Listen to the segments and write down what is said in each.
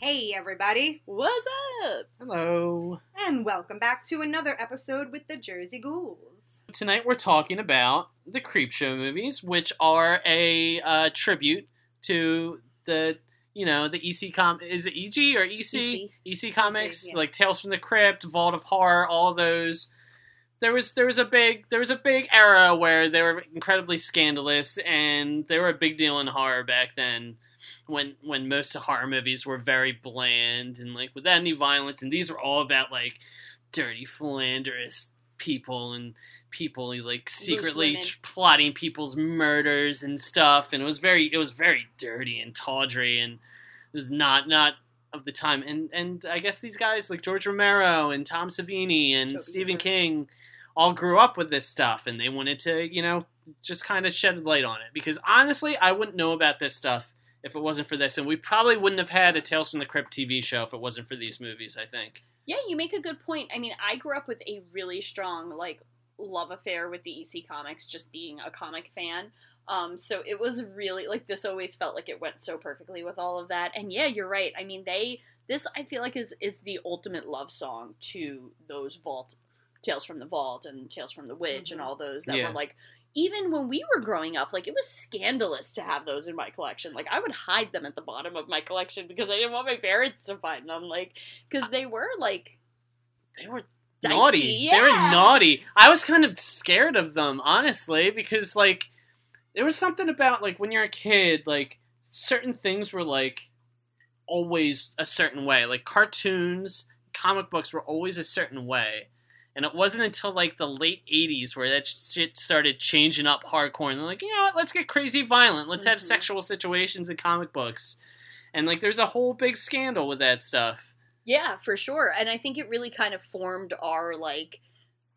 Hey everybody, What's up? Hello. and welcome back to another episode with the Jersey Ghouls. Tonight we're talking about the Creepshow movies, which are a uh, tribute to the you know the EC com is it EG or EC EC, comics yeah. like Tales from the Crypt, Vault of Horror, all those. There was there was a big there was a big era where they were incredibly scandalous and they were a big deal in horror back then. When when most horror movies were very bland and like without any violence, and these were all about like dirty, philanderous people and people like secretly tr- plotting people's murders and stuff and it was very it was very dirty and tawdry and it was not not of the time and and I guess these guys like George Romero and Tom Savini and Toby Stephen. King all grew up with this stuff and they wanted to you know just kind of shed light on it because honestly I wouldn't know about this stuff if it wasn't for this and we probably wouldn't have had a Tales from the Crypt TV show if it wasn't for these movies I think Yeah, you make a good point. I mean, I grew up with a really strong like love affair with the EC comics, just being a comic fan. Um, so it was really like this always felt like it went so perfectly with all of that. And yeah, you're right. I mean, they this I feel like is is the ultimate love song to those vault tales from the vault and tales from the witch and all those that Yeah. were like even when we were growing up, like it was scandalous to have those in my collection. Like I would hide them at the bottom of my collection because I didn't want my parents to find them. Like because they were like they were dicey. naughty. They were naughty. I was kind of scared of them, honestly, because like there was something about like when you're a kid, like certain things were like always a certain way. Like cartoons, comic books were always a certain way. And it wasn't until like the late '80s where that shit started changing up hardcore, and they're like, you know what? Let's get crazy violent. Let's have Mhm. sexual situations in comic books, and like there's a whole big scandal with that stuff. Yeah, for sure. And I think it really kind of formed our like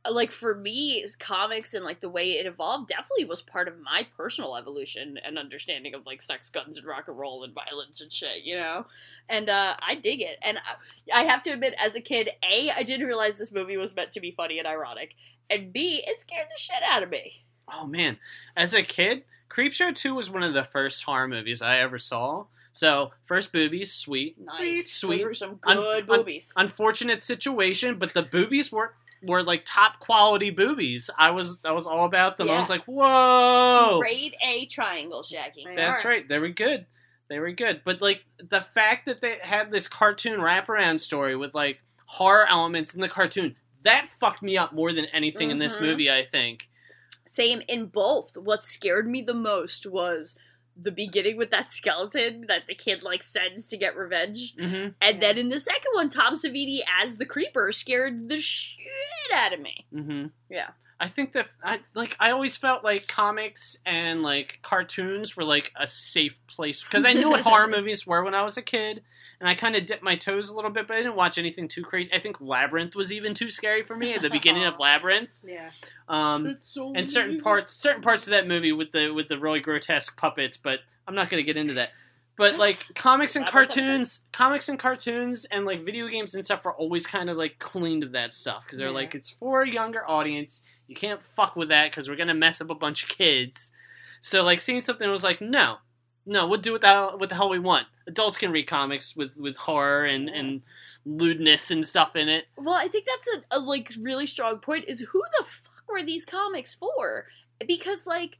like for me comics and like the way it evolved definitely was part of my personal evolution and understanding of like sex guns and rock and roll and violence and shit you know and uh i dig it and I, I have to admit as a kid a i didn't realize this movie was meant to be funny and ironic and b it scared the shit out of me Oh man, as a kid, Creepshow 2 was one of the first horror movies I ever saw. So, first boobies, sweet. nice Sweet. those were some good un- boobies Unfortunate situation, but the boobies were were like top quality boobies. I was I was all about them. I was like, "Whoa." grade a triangles jackie That's right. They were good. They were good. But like the fact that they had this cartoon wraparound story with like horror elements in the cartoon, that fucked me up more than anything in this Mhm. movie, I think. Same in both. What scared me the most was the beginning with that skeleton that the kid like sends to get revenge. Mhm. And then in the second one, Tom Savini as the creeper scared the shit out of me. Mhm. Yeah. I think that I like I always felt like comics and like cartoons were like a safe place because I knew what horror movies were when I was a kid, and I kind of dipped my toes a little bit, but I didn't watch anything too crazy. I think Labyrinth was even too scary for me at the beginning of Labyrinth. Yeah. Um, and certain parts, certain parts of that movie with the with the really grotesque puppets, but I'm not going to get into that. But like comics and cartoons, comics and cartoons, and like video games and stuff are always kind of like cleaned of that stuff because they're Yeah. like it's for a younger audience. You can't fuck with that because we're gonna mess up a bunch of kids. So like seeing something was like no, no, we'll do what the hell, what the hell we want. Adults can read comics with with horror and and lewdness and stuff in it. Well, I think that's a, a like really strong point. Is who the fuck were these comics for? Because like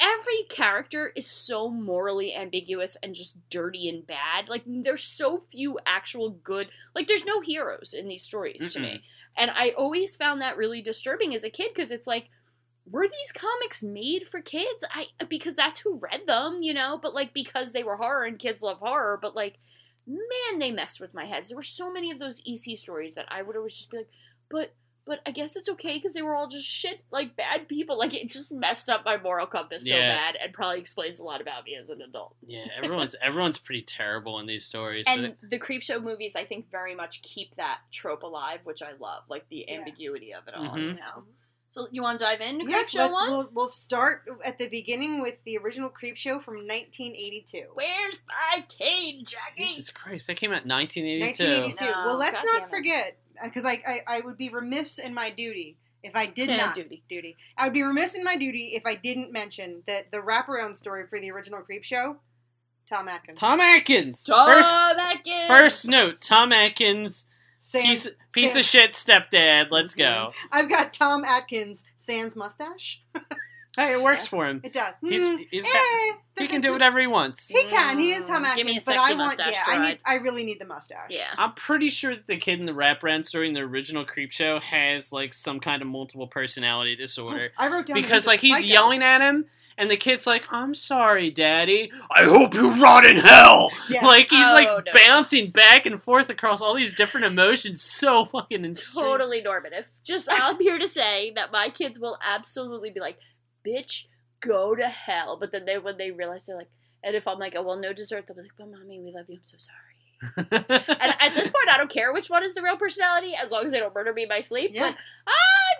every character is so morally ambiguous and just dirty and bad. Like there's so few actual good. Like there's no heroes in these stories to me, and I always found that really disturbing as a kid because it's like. Were these comics made for kids? I because that's who read them, you know, but like because they were horror and kids love horror, but like man, they messed with my head. There were so many of those EC stories that I would always just be like, but but I guess it's okay because they were all just shit, like bad people. Like it just messed up my moral compass so bad, and probably explains a lot about me as an adult. Yeah, everyone's everyone's pretty terrible in these stories. And it- the creepshow movies, I think, very much keep that trope alive, which I love, like the Yeah. ambiguity of it all. Mhm. You know. So you want to dive into Yeah, creepshow let's, one? we'll, we'll start at the beginning with the original Creepshow from 1982. Where's my cane, Jackie? Jesus Christ, that came out in 1982. 1982. No, well, let's God not forget, uh, because I, I I would be remiss in my duty if I did Yeah, not duty. duty. I would be remiss in my duty if I didn't mention that the wraparound story for the original Creepshow, Tom Atkins. Tom Atkins. Tom First, Atkins. first note: Tom Atkins, Sans, piece piece Sans- of shit stepdad. Let's go. I've got Tom Atkins sans mustache. Hey, it works for him. It does. He's Mm, he's eh, got, he can do whatever he wants. He can. He is Tom Mm, Atkins. give me a but I want. mustache Yeah, to I need. I really need the mustache. Yeah. I'm pretty sure that the kid in the wrap story during the original Creep Show has like some kind of multiple personality disorder I wrote down because like he's psycho. yelling at him. And the kid's like, "I'm sorry, Daddy. I hope you rot in hell." Yeah. Like he's Oh, like no. bouncing back and forth across all these different emotions, so fucking insane. totally normative. Just I'm here to say that my kids will absolutely be like, "Bitch, go to hell." But then they when they realize they're like, and if I'm like, "Oh well, no dessert," they'll be like, "But mommy, we love you. I'm so sorry." And at this point, I don't care which one is the real personality as long as they don't murder me in my sleep. Yeah. But uh,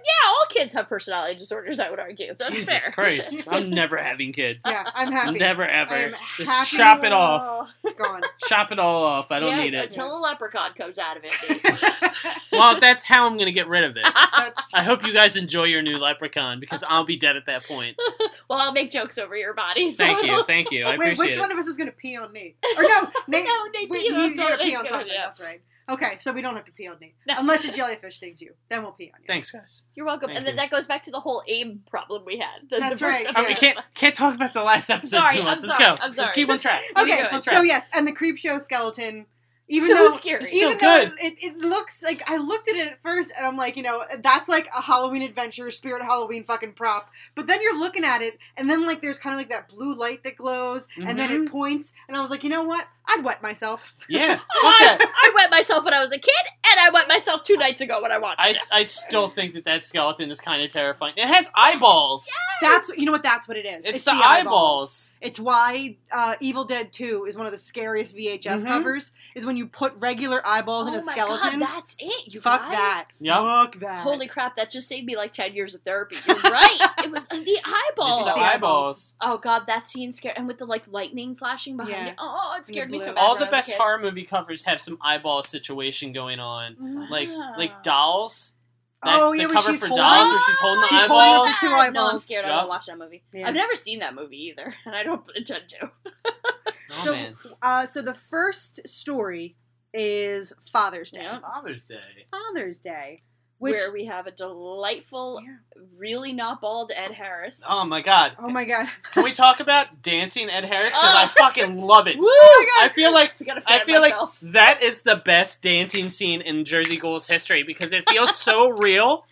yeah, all kids have personality disorders. I would argue. That's Jesus fair. Christ, I'm never having kids. Yeah, I'm happy. Never ever. I'm Just happy. chop it off. Gone. Chop it all off. I don't yeah, need it. until a leprechaun comes out of it. Well, that's how I'm gonna get rid of it. I hope you guys enjoy your new leprechaun because I'll be dead at that point. well, I'll make jokes over your body. So Thank you, thank you. I Wait, appreciate which it. one of us is going to pee on Nate? Or no, Nate. No, Nate wait, peed on he's gonna pee on He's gonna- something. yeah. That's right. Okay, so we don't have to pee on Nate No. unless a jellyfish stings you. Then we'll pee on you. Thanks, guys. You're welcome. Thank and then you. that goes back to the whole aim problem we had. The, That's the first right. Oh, we can't can't talk about the last episode Sorry, too I'm much. Let's sorry, go. I'm Let's sorry. keep on track. Okay, Keep going. so yes, and the creep show skeleton. Even So though, scary. So even good. it, it looks like I looked at it at first and I'm like, you know, that's like a Halloween adventure, spirit Halloween fucking prop. But then you're looking at it, and then like there's kind of like that blue light that glows, and then Mm-hmm. it points, and I was like, you know what? I'd wet myself. Yeah. I. I wet myself when I was a kid, and I wet myself two nights ago when I watched I, it. I still think that that skeleton is kind of terrifying. It has eyeballs. That's you know what? That's what it is. It's, the, eyeballs. It's why uh, Evil Dead 2 is one of the scariest VHS Mhm. covers. Is when you put regular eyeballs in oh a my skeleton. god, that's it, you Fuck guys. that. Yep. Fuck that. Holy crap, that just saved me like 10 years of therapy. You're right. it was the eyeballs. It's the the eyeballs. Oh god, that scene scared. And with the like lightning flashing behind Yeah. it. Oh, oh it scared me so bad. All the I was a best horror movie covers have some eyeball situation going on. Like Wow. like dolls. That, Oh, yeah, where cover she's for holding- dolls where she's holding the She's eyeballs. up the two No, I'm eyeballs. scared. I Yup. don't watch that movie. Yeah. I've never seen that movie either, and I don't intend to. oh So- man. Uh, so the first story is Father's Day. Yeah. Father's Day. Father's Day, which Where we have a delightful, Yeah. really not bald Ed Harris. Oh my god. oh my god, Can we talk about dancing Ed Harris? Because Oh. I fucking love it. Woo! I feel like I I feel myself. like that is the best dancing scene in Jersey Ghouls history because it feels so real.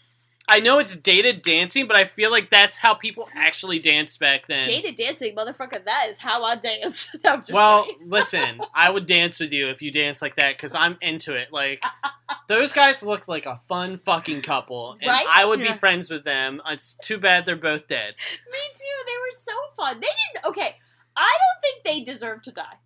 I know it's dated dancing, but I feel like that's how people actually danced back then. Dated dancing, motherfucker. That is how I dance. No, I'm just well, listen, I would dance with you if you dance like that because I'm into it. Like, those guys look like a fun fucking couple, and Right? I would Yeah. be friends with them. It's too bad they're both dead. Me too. They were so fun. They didn't. Okay, I don't think they deserve to die.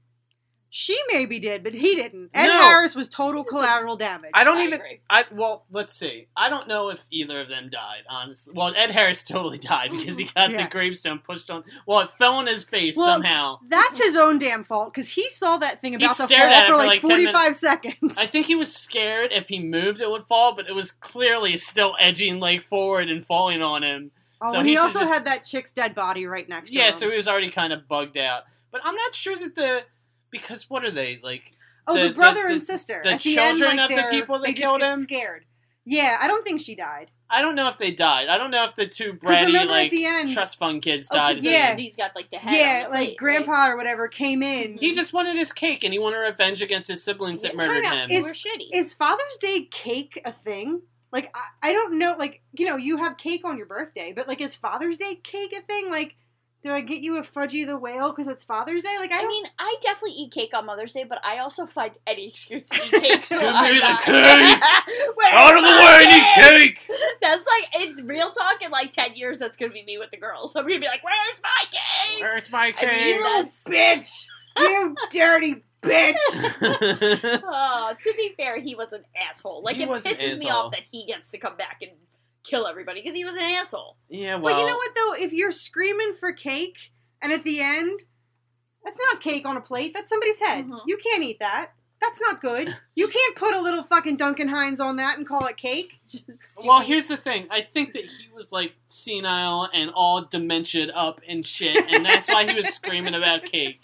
She maybe did, but he didn't. Ed No. Harris was total collateral damage. I don't I even. agree. I well, let's see. I don't know if either of them died. Honestly, well, Ed Harris totally died because he got Yeah. the gravestone pushed on. Well, it fell on his face Well, somehow. That's his own damn fault because he saw that thing He about to stared fall at it for for like, like 45 seconds. I think he was scared if he moved it would fall, but it was clearly still edging like forward and falling on him. oh, so and he he also just- had that chick's dead body right next to Yeah, him. Yeah, so he was already kind of bugged out. But I'm not sure that the because what are they like? oh, the, the- brother the- and sister. the At the end, children like, of the people that they just killed get him? Scared. Yeah, I don't think she died. I don't know if they died. I don't know if the two bratty like the end- trust fund kids Oh, 'cause died. at the- the Yeah. He's got like the head. yeah, on the like plate, grandpa or whatever came in. He just wanted his cake and he wanted revenge against his siblings that murdered out. him. Is- We're shitty. Is Father's Day cake a thing? Like, I, I don't know. Like, you know, you have cake on your birthday, but like, is Father's Day cake a thing? Like, do I get you a Fudgy the Whale because it's Father's Day? Like, I I mean, I definitely eat cake on Mother's Day, but I also find any excuse to eat cake. So Give I'm me the not- cake! Out of the way, I need cake! That's like it's real talk. In like ten years, that's gonna be me with the girls. I'm gonna be like, "Where's my cake?" Where's my I mean, cake? that's bitch! You dirty bitch! Oh, to be fair, he was an asshole. Like He it pisses me off that he gets to come back and kill everybody because he was an asshole. yeah, well, but you know what though? If you're screaming for cake and at the end, that's not cake on a plate. That's somebody's head. Mhm. You can't eat that. That's not good. You can't put a little fucking Duncan Hines on that and call it cake. Just Well, here's the thing. I think that he was like senile and all dementia up and shit, and that's why he was screaming about cake.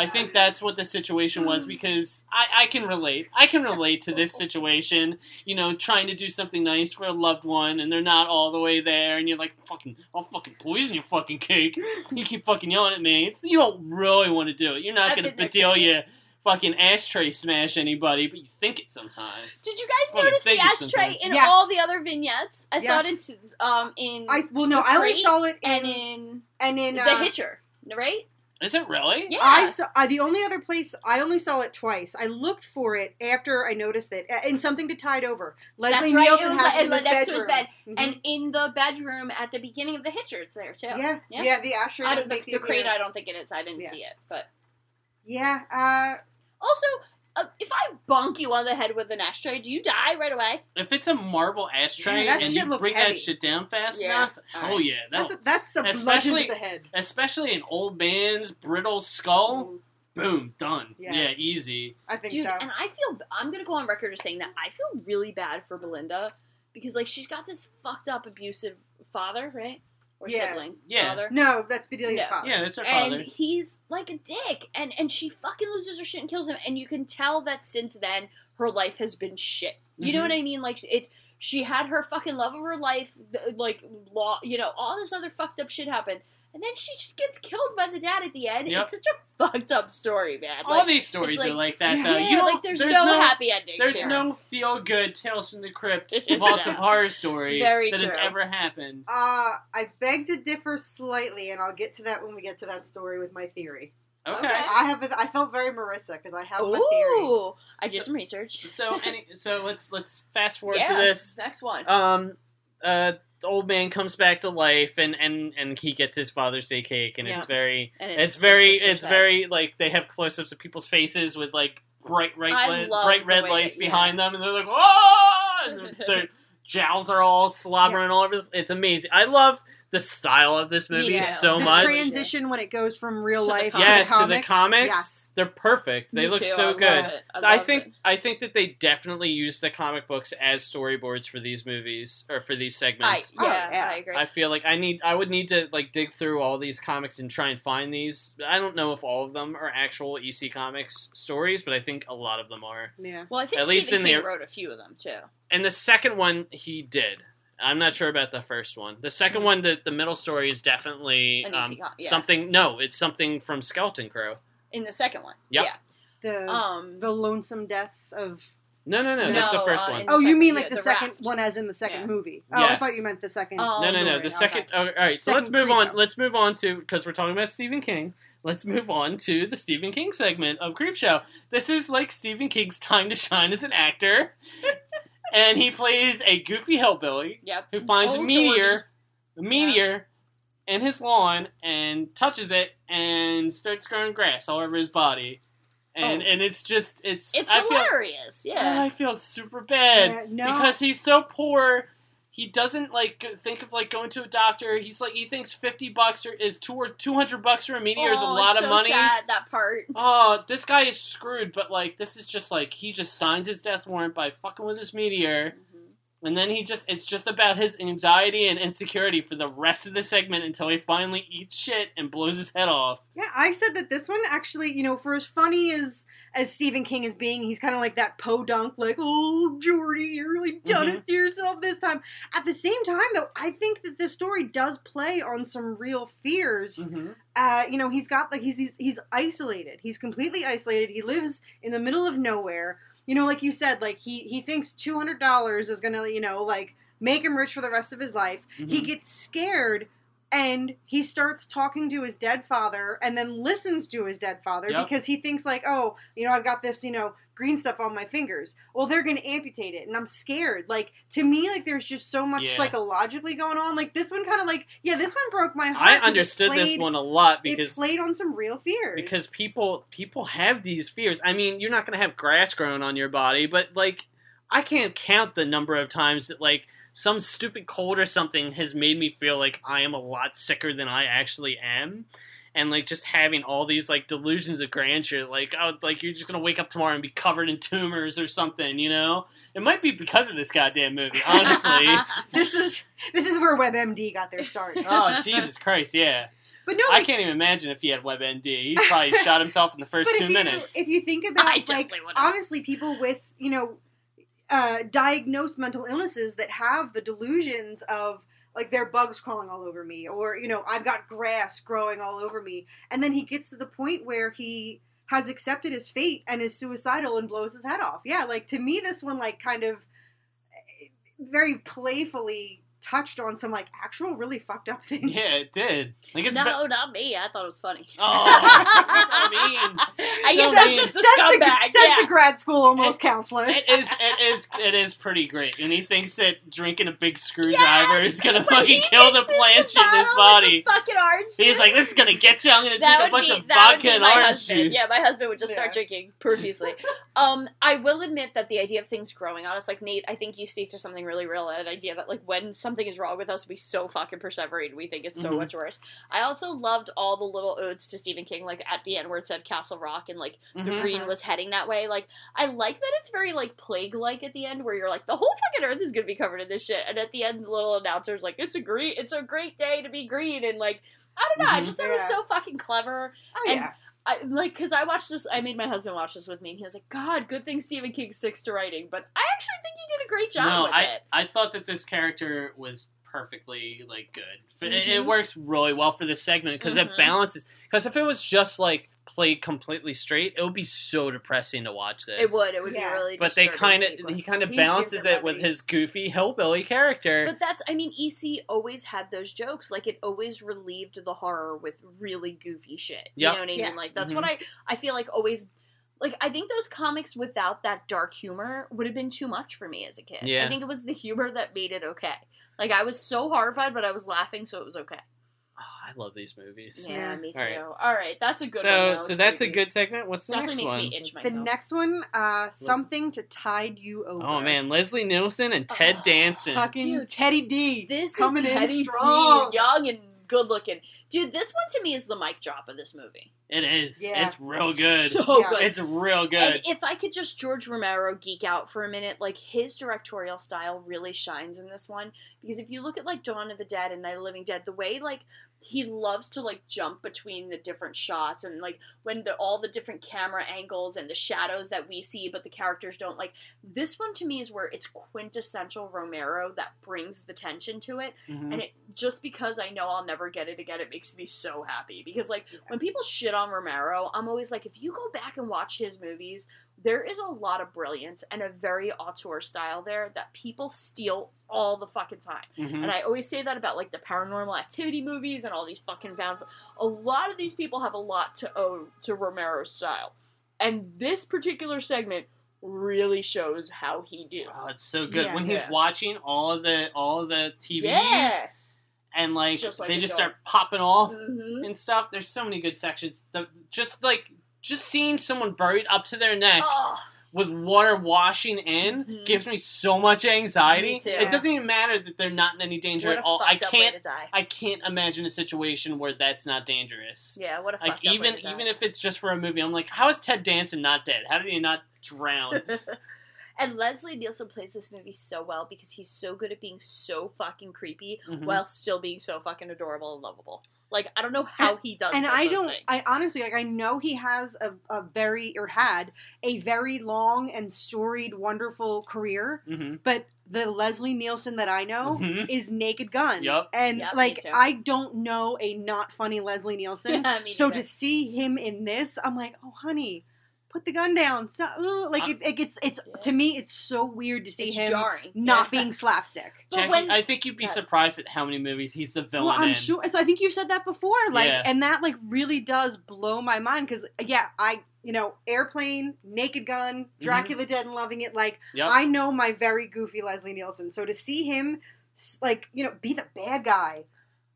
I think that's what the situation was because I, I can relate. I can relate to this situation. You know, trying to do something nice for a loved one, and they're not all the way there, and you're like, "Fucking, I'll fucking poison your fucking cake." You keep fucking yelling at me. It's you don't really want to do it. You're not I've gonna been there deal too. you fucking ashtray smash anybody, but you think it sometimes. Did you guys Fucking notice the ashtray sometimes. in Yes. all the other vignettes? I saw it in um in I well no, The I only saw it in and in and in the uh, Hitcher, right? Is it really? Yeah. I saw uh, the only other place I only saw it twice. I looked for it after I noticed it uh, in something to tide over. Leslie That's right. Nielsen it was has like, it in and his next to his bedroom. bed, Mhm. and in the bedroom at the beginning of the Hitcher, it's there too. yeah, Yeah. yeah, the ashtray. I does the, make the crate, I don't think it is. I didn't Yeah. see it, but Yeah, uh, also, uh, if I bonk you on the head with an ashtray, do you die right away? If it's a marble ashtray Yeah, that and shit you looks bring heavy. that shit down fast Yeah. enough, Alright. oh yeah, that's that'll- a, that's a bludgeon Especially- to the head. especially an old man's brittle skull. Boom, done. Yeah. Yeah, easy. I think Dude, so. and I feel I'm gonna go on record as saying that I feel really bad for Belinda because like she's got this fucked up abusive father, right? Or Yeah. sibling. Yeah. Father. no, that's Bedelia's No. father. Yeah, that's her And father. he's like a dick, and and she fucking loses her shit and kills him, and you can tell that since then her life has been shit. You know Mhm. what I mean? Like it, she had her fucking love of her life, like law, you know, all this other fucked up shit happened, and then she just gets killed by the dad at the end. Yep. It's such a fucked up story, man. All Like, these stories it's are like that, though. yeah, You like there's, no, happy endings. There's here. no feel good Tales from the Crypt, lots of horror story Very that has ever happened. Uh, I beg to differ slightly, and I'll get to that when we get to that story with my theory. Okay. Okay. I have. A, I felt very Marissa because I have my theory. Ooh, I did So- some research. So any so let's let's fast forward yeah, to this. next one. Um uh the old man comes back to life and and and he gets his father's day cake and it's very and it's, his very it's head. very like they have close-ups of people's faces with like bright right I bright red lights that- yeah. behind them and they're like oh and their, their jowls are all slobbering all over the, it's amazing i love the style of this movie so the much transition when it goes from real To the life comic. yes to the comic. to the comics Yes. They're perfect they Me look too, so I good love it. I, I think it. I think that they definitely use the comic books as storyboards for these movies or for these I, segments. yeah, Oh, yeah. I agree. I feel like I need I would need to like dig through all these comics and try and find these. I don't know if all of them are actual EC Comics stories, but I think a lot of them are. Yeah. well, I think at least Stephen in King the- wrote a few of them too. And the second one he did. I'm not sure about the first one. The 2nd Mhm. one, the the middle story is definitely um, com- yeah. something. No, it's something from Skeleton Crew. In the second one, Yep. yeah. The Um, the lonesome death of. No, no, no, that's the first uh, one. in the Oh, you mean like the, the second raft. one, as in the second Yeah. movie? Oh, I thought you meant the second. Oh, no, no, no. story. The second. Okay. oh, all right, so let's Second move on. creature. Let's move on to because we're talking about Stephen King. Let's move on to the Stephen King segment of Creepshow. This is like Stephen King's time to shine as an actor, and he plays a goofy hillbilly Yep. who finds a Old meteor, a meteor, in his lawn and touches it and starts growing grass all over his body. and Oh. and it's just it's It's I feel, hilarious. Yeah. I feel super bad Yeah, no. because he's so poor. He doesn't like think of like going to a doctor. He's like he thinks fifty bucks or is two or two hundred bucks for a meteor is a Oh, lot it's of so money. Sad, that part. Oh, this guy is screwed. But like this is just like he just signs his death warrant by fucking with this meteor. And then he just, it's just about his anxiety and insecurity for the rest of the segment until he finally eats shit and blows his head off. Yeah, I said that this one actually, you know, for as funny as as Stephen King is being, he's kind of like that podunk, like, oh, Jordy, you really done Mhm. it to yourself this time. At the same time, though, I think that the story does play on some real fears. Mm-hmm. Uh, you know, he's got like he's, he's he's isolated. He's completely isolated. He lives in the middle of nowhere. You know, like you said, like he he thinks two hundred dollars is gonna, you know, like make him rich for the rest of his life. He Mhm. gets scared and he starts talking to his dead father and then listens to his dead father Yep. because he thinks like oh you know i've got this you know green stuff on my fingers well they're gonna amputate it and i'm scared like to me like there's just so much Yeah. psychologically going on like this one kind of like yeah this one broke my heart I understood this one a lot because it played on some real fears because people people have these fears. I mean, you're not gonna have grass growing on your body, but like I can't count the number of times that like some stupid cold or something has made me feel like I am a lot sicker than I actually am. And like just having all these like delusions of grandeur, like oh, like you're just gonna wake up tomorrow and be covered in tumors or something, you know? It might be because of this goddamn movie, honestly. this is this is where webmd got their start oh Jesus Christ, yeah. but no I can't even imagine if he had WebMD. He probably shot himself in the first but two if you, minutes. If you think I about like honestly, people with you know uh, diagnosed mental illnesses that have the delusions of like there are bugs crawling all over me, or you know I've got grass growing all over me, and then he gets to the point where he has accepted his fate and is suicidal and blows his head off. Yeah, like to me, this one like kind of eh, very playfully touched on some like actual really fucked up things. Yeah, it did. Like it's no, not me. I thought it was funny. Oh, so mean. I guess So that's mean. just a says the, scumbag. says yeah. the grad school almost counselor. It is. It is. It is pretty great, and he thinks that drinking a big screwdriver Yes, is gonna fucking kill the mixes plant shit in his bottle with body. the Fucking orange. juice. He's like, "This is gonna get you. I'm gonna that drink a bunch be of vodka and orange husband. juice." Yeah, my husband would just start drinking profusely. um, I will admit that the idea of things growing on us, like Nate, I think you speak to something really real. An idea that like when something is wrong with us, we so fucking perseverate, we think it's so Mhm. much worse. I also loved all the little odes to Stephen King, like at the end where it said Castle Rock and like the Mhm. green was heading that way. Like I like that it's very like plague like at the end where you're like the whole fucking earth is gonna be covered in this shit, and at the end the little announcer's like it's a great it's a great day to be green and like. I don't know. I Mhm. just thought it was so fucking clever. Oh And yeah. I like because I watched this. I made my husband watch this with me, and he was like, "God, good thing Stephen King sticks to writing." But I actually think he did a great job no, with I it. I thought that this character was perfectly like good. It, it Mhm. works really well for this segment because Mhm. it balances. Because if it was just like played completely straight, it would be so depressing to watch this. It would. It would Yeah. be really. But they kind of he kind of balances it it with his goofy hillbilly character. But that's. I mean, EC always had those jokes. Like it always relieved the horror with really goofy shit. You know what I mean? Yeah. Like that's mm-hmm. what I. I feel like always. Like I think those comics without that dark humor would have been too much for me as a kid. Yeah. I think it was the humor that made it okay. Like I was so horrified, but I was laughing, so it was okay. I love these movies. Yeah, me too. All right. All right, that's a good so one. though. so It's that's a good segment. What's the Definitely next makes one? me itch The next one, uh, something to tide you over. Oh man, Leslie Nielsen and Ted Oh, Danson. fucking Dude, Teddy D. This coming is in Teddy strong. D, young and good looking. Dude, this one to me is the mic drop of this movie. It is. Yeah. It's real good. So Yeah. good. It's real good. And if I could just George Romero geek out for a minute, like his directorial style really shines in this one. Because if you look at like Dawn of the Dead and Night of the Living Dead, the way like he loves to like jump between the different shots and like when the all the different camera angles and the shadows that we see but the characters don't like this one to me is where it's quintessential Romero that brings the tension to it Mhm. and it just because I know I'll never get it again, it makes me so happy. Because like when people shit on Romero, I'm always like, if you go back and watch his movies, there is a lot of brilliance and a very auteur style there that people steal all the fucking time. Mhm. And I always say that about like the paranormal activity movies and all these fucking found. A lot of these people have a lot to owe to Romero's style, and this particular segment really shows how he do. Oh, it's so good Yeah. when he's Yeah. watching all of the all of the TVs Yeah. And like, Just like they just start popping off Mhm. and stuff. There's so many good sections. The, just like just seeing someone buried up to their neck Oh, with water washing in Mhm. gives me so much anxiety. Me too. It doesn't even matter that they're not in any danger at all. I fucked up way can't. I can't imagine a situation where that's not dangerous. Yeah, what a Like even way to die. even if it's just for a movie, I'm like, how is Ted Danson not dead? How did he not drown? and Leslie Nielsen plays this movie so well because he's so good at being so fucking creepy Mhm. while still being so fucking adorable and lovable. Like I don't know how he does. and I don't. things. I honestly like. I know he has a, a very or had a very long and storied, wonderful career. hmm But the Leslie Nielsen that I know Mhm. is Naked Gun. Yup. And Yep, me like, too. I don't know a not funny Leslie Nielsen. Yeah, me so to see him in this, I'm like, oh honey, put the gun down. Stop. Ugh. Like I'm- it, it gets. It's Yeah. to me, it's so weird to see it's him jarring. not Yeah. being slapstick. But Jackie, when- I think you'd be God. surprised at how many movies he's the villain Well, I'm in. sure. So I think you've said that before, like, Yeah. and that like really does blow my mind because yeah, I you know, Airplane, Naked Gun, mm-hmm. Dracula Dead and Loving It. Like, Yep. I know my very goofy Leslie Nielsen, so to see him like you know be the bad guy.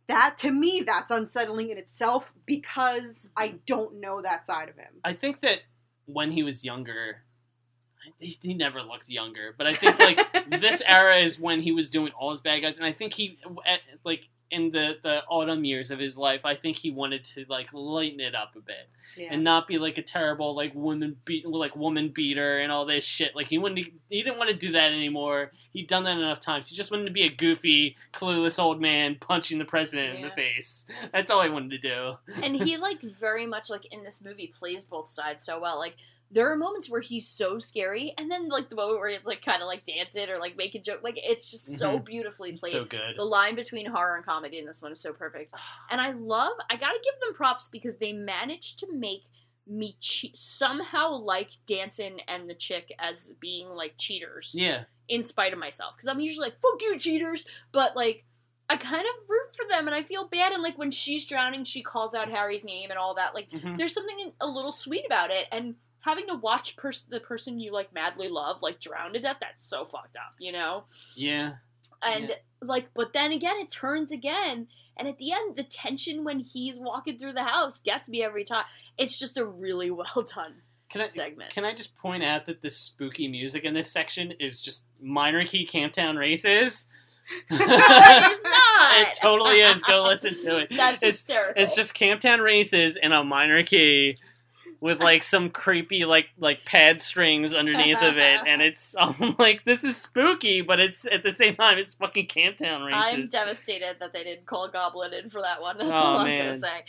That to me, that's unsettling in itself because I don't know that side of him. I think that when he was younger, he, he never looked younger. But I think like this era is when he was doing all his bad guys, and I think he like in the the autumn years of his life, I think he wanted to like lighten it up a bit Yeah. and not be like a terrible like woman beat like woman beater and all this shit. Like he wanted to, he didn't want to do that anymore. He'd done that enough times. He just wanted to be a goofy, clueless old man punching the president in the face. That's all he wanted to do. and he like very much like in this movie plays both sides so well. Like there are moments where he's so scary, and then like the moment where he's like kind of like dancing or like making joke. Like it's just so Mhm. beautifully played. so good. The line between horror and comedy in this one is so perfect, and I love. I gotta give them props because they managed to make me che- somehow like dancing and the chick as being like cheaters Yeah. in spite of myself because I'm usually like fuck you cheaters, but like I kind of root for them and I feel bad and like when she's drowning she calls out Harry's name and all that like Mhm. there's something a little sweet about it and having to watch pers- the person you like madly love like drown to death that's so fucked up you know Yeah. and Yeah. like but then again it turns again and at the end the tension when he's walking through the house gets me every time it's just a really well done Can I segment Can I just point out that the spooky music in this section is just minor key Camptown races? it's not It totally is. Go listen to it. that's it's, hysterical it's just Camptown races in a minor key with like some creepy like like pad strings underneath of it and it's I'm like this is spooky but it's at the same time it's fucking Camptown I'm devastated that they didn't call Goblin in for that one. That's Oh, all I'm man. gonna say.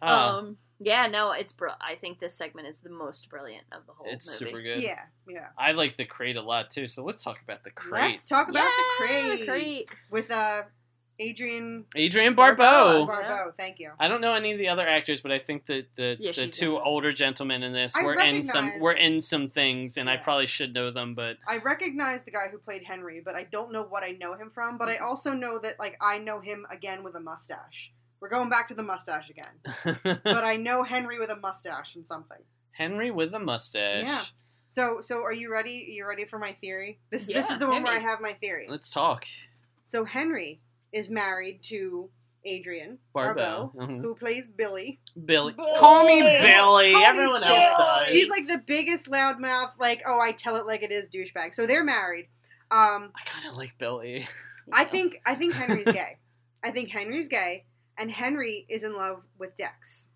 Oh. Um, yeah, no, it's br- I think this segment is the most brilliant of the whole it's movie. super good. Yeah, yeah. I like the crate a lot too, so let's talk about the crate. Let's talk about the crate, the crate. with uh Adrienne Adrienne Barbeau. Barbeau. Barbeau. Thank you. I don't know any of the other actors, but I think that the Yeah, the two in older gentlemen in this I were in some were in some things, and I probably should know them, but I recognize the guy who played Henry, but I don't know what I know him from. But I also know that like I know him again with a mustache. We're going back to the mustache again. but I know Henry with a mustache and something. Henry with a mustache. Yeah. So so are you ready? Are you ready for my theory? This this is the one hit where I have my theory. Let's talk. So Henry is married to Adrienne Barbeau. Barbeau, Mhm. who plays Billy. Billy. Billy. Call me Billy. Call me Everyone Billy. else does. She's like the biggest loudmouth, like, oh, I tell it like it is douchebag. So they're married. Um, I kind of like Billy. I think I think Henry's gay. I think Henry's gay, and Henry is in love with Dex.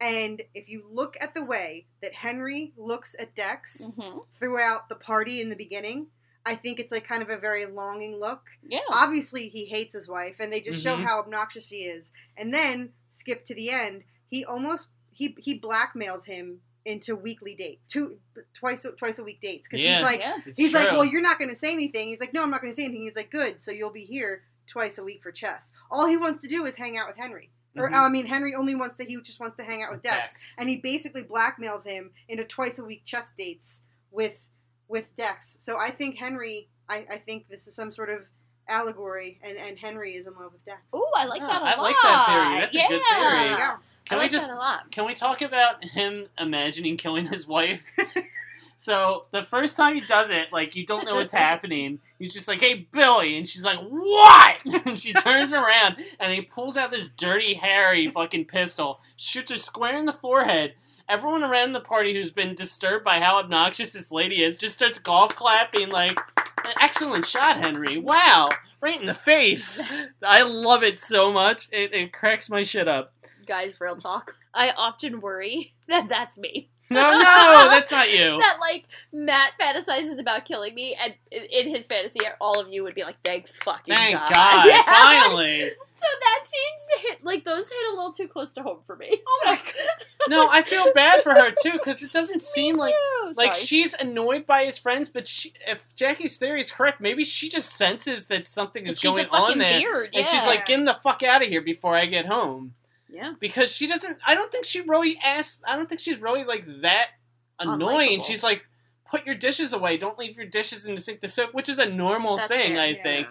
And if you look at the way that Henry looks at Dex Mhm. throughout the party in the beginning, I think it's like kind of a very longing look. Yeah. Obviously, he hates his wife, and they just show Mhm. how obnoxious she is. And then skip to the end. He almost he he blackmails him into weekly date, two twice twice a week dates because Yeah. he's like yeah. It's he's like, true. well, you're not going to say anything. He's like, no, I'm not going to say anything. He's like, good, so you'll be here twice a week for chess. All he wants to do is hang out with Henry. Or Mhm. I mean, Henry only wants to. He just wants to hang out with With Dex, Dex. and he basically blackmails him into twice a week chess dates with with Dex. So I think Henry. I, I think this is some sort of allegory, and and Henry is in love with Dex. Ooh, I like Yeah, that a I lot. I like that theory. That's a good theory. There you go. Can I we just that a lot. Can we talk about him imagining killing his wife? so the first time he does it, like you don't know what's happening. He's just like, "Hey, Billy," and she's like, "What?" and she turns around and he pulls out this dirty, hairy fucking pistol, shoots her square in the forehead, everyone around the party who's been disturbed by how obnoxious this lady is just starts golf clapping like, an "Excellent shot, Henry! Wow, right in the face!" I love it so much. It, it cracks my shit up. Guys, real talk. I often worry that that's me. No, no, that's not you. that like Matt fantasizes about killing me, and in- his fantasy, all of you would be like, "Thank fucking Thank God!" God, Yeah. finally. So that seems hit like those hit a little too close to home for me. Oh my God. No, I feel bad for her too because it doesn't seem like like Sorry. she's annoyed by his friends, but she, if Jackie's theory is correct, maybe she just senses that something is going on there, weird, and she's like, "Get him the fuck out of here before I get home." Yeah. Because she doesn't. I don't think she really asks. I don't think she's really like that annoying. Unlikable. She's like, "Put your dishes away. Don't leave your dishes in the sink to soak," which is a normal That's thing, fair, I yeah. think.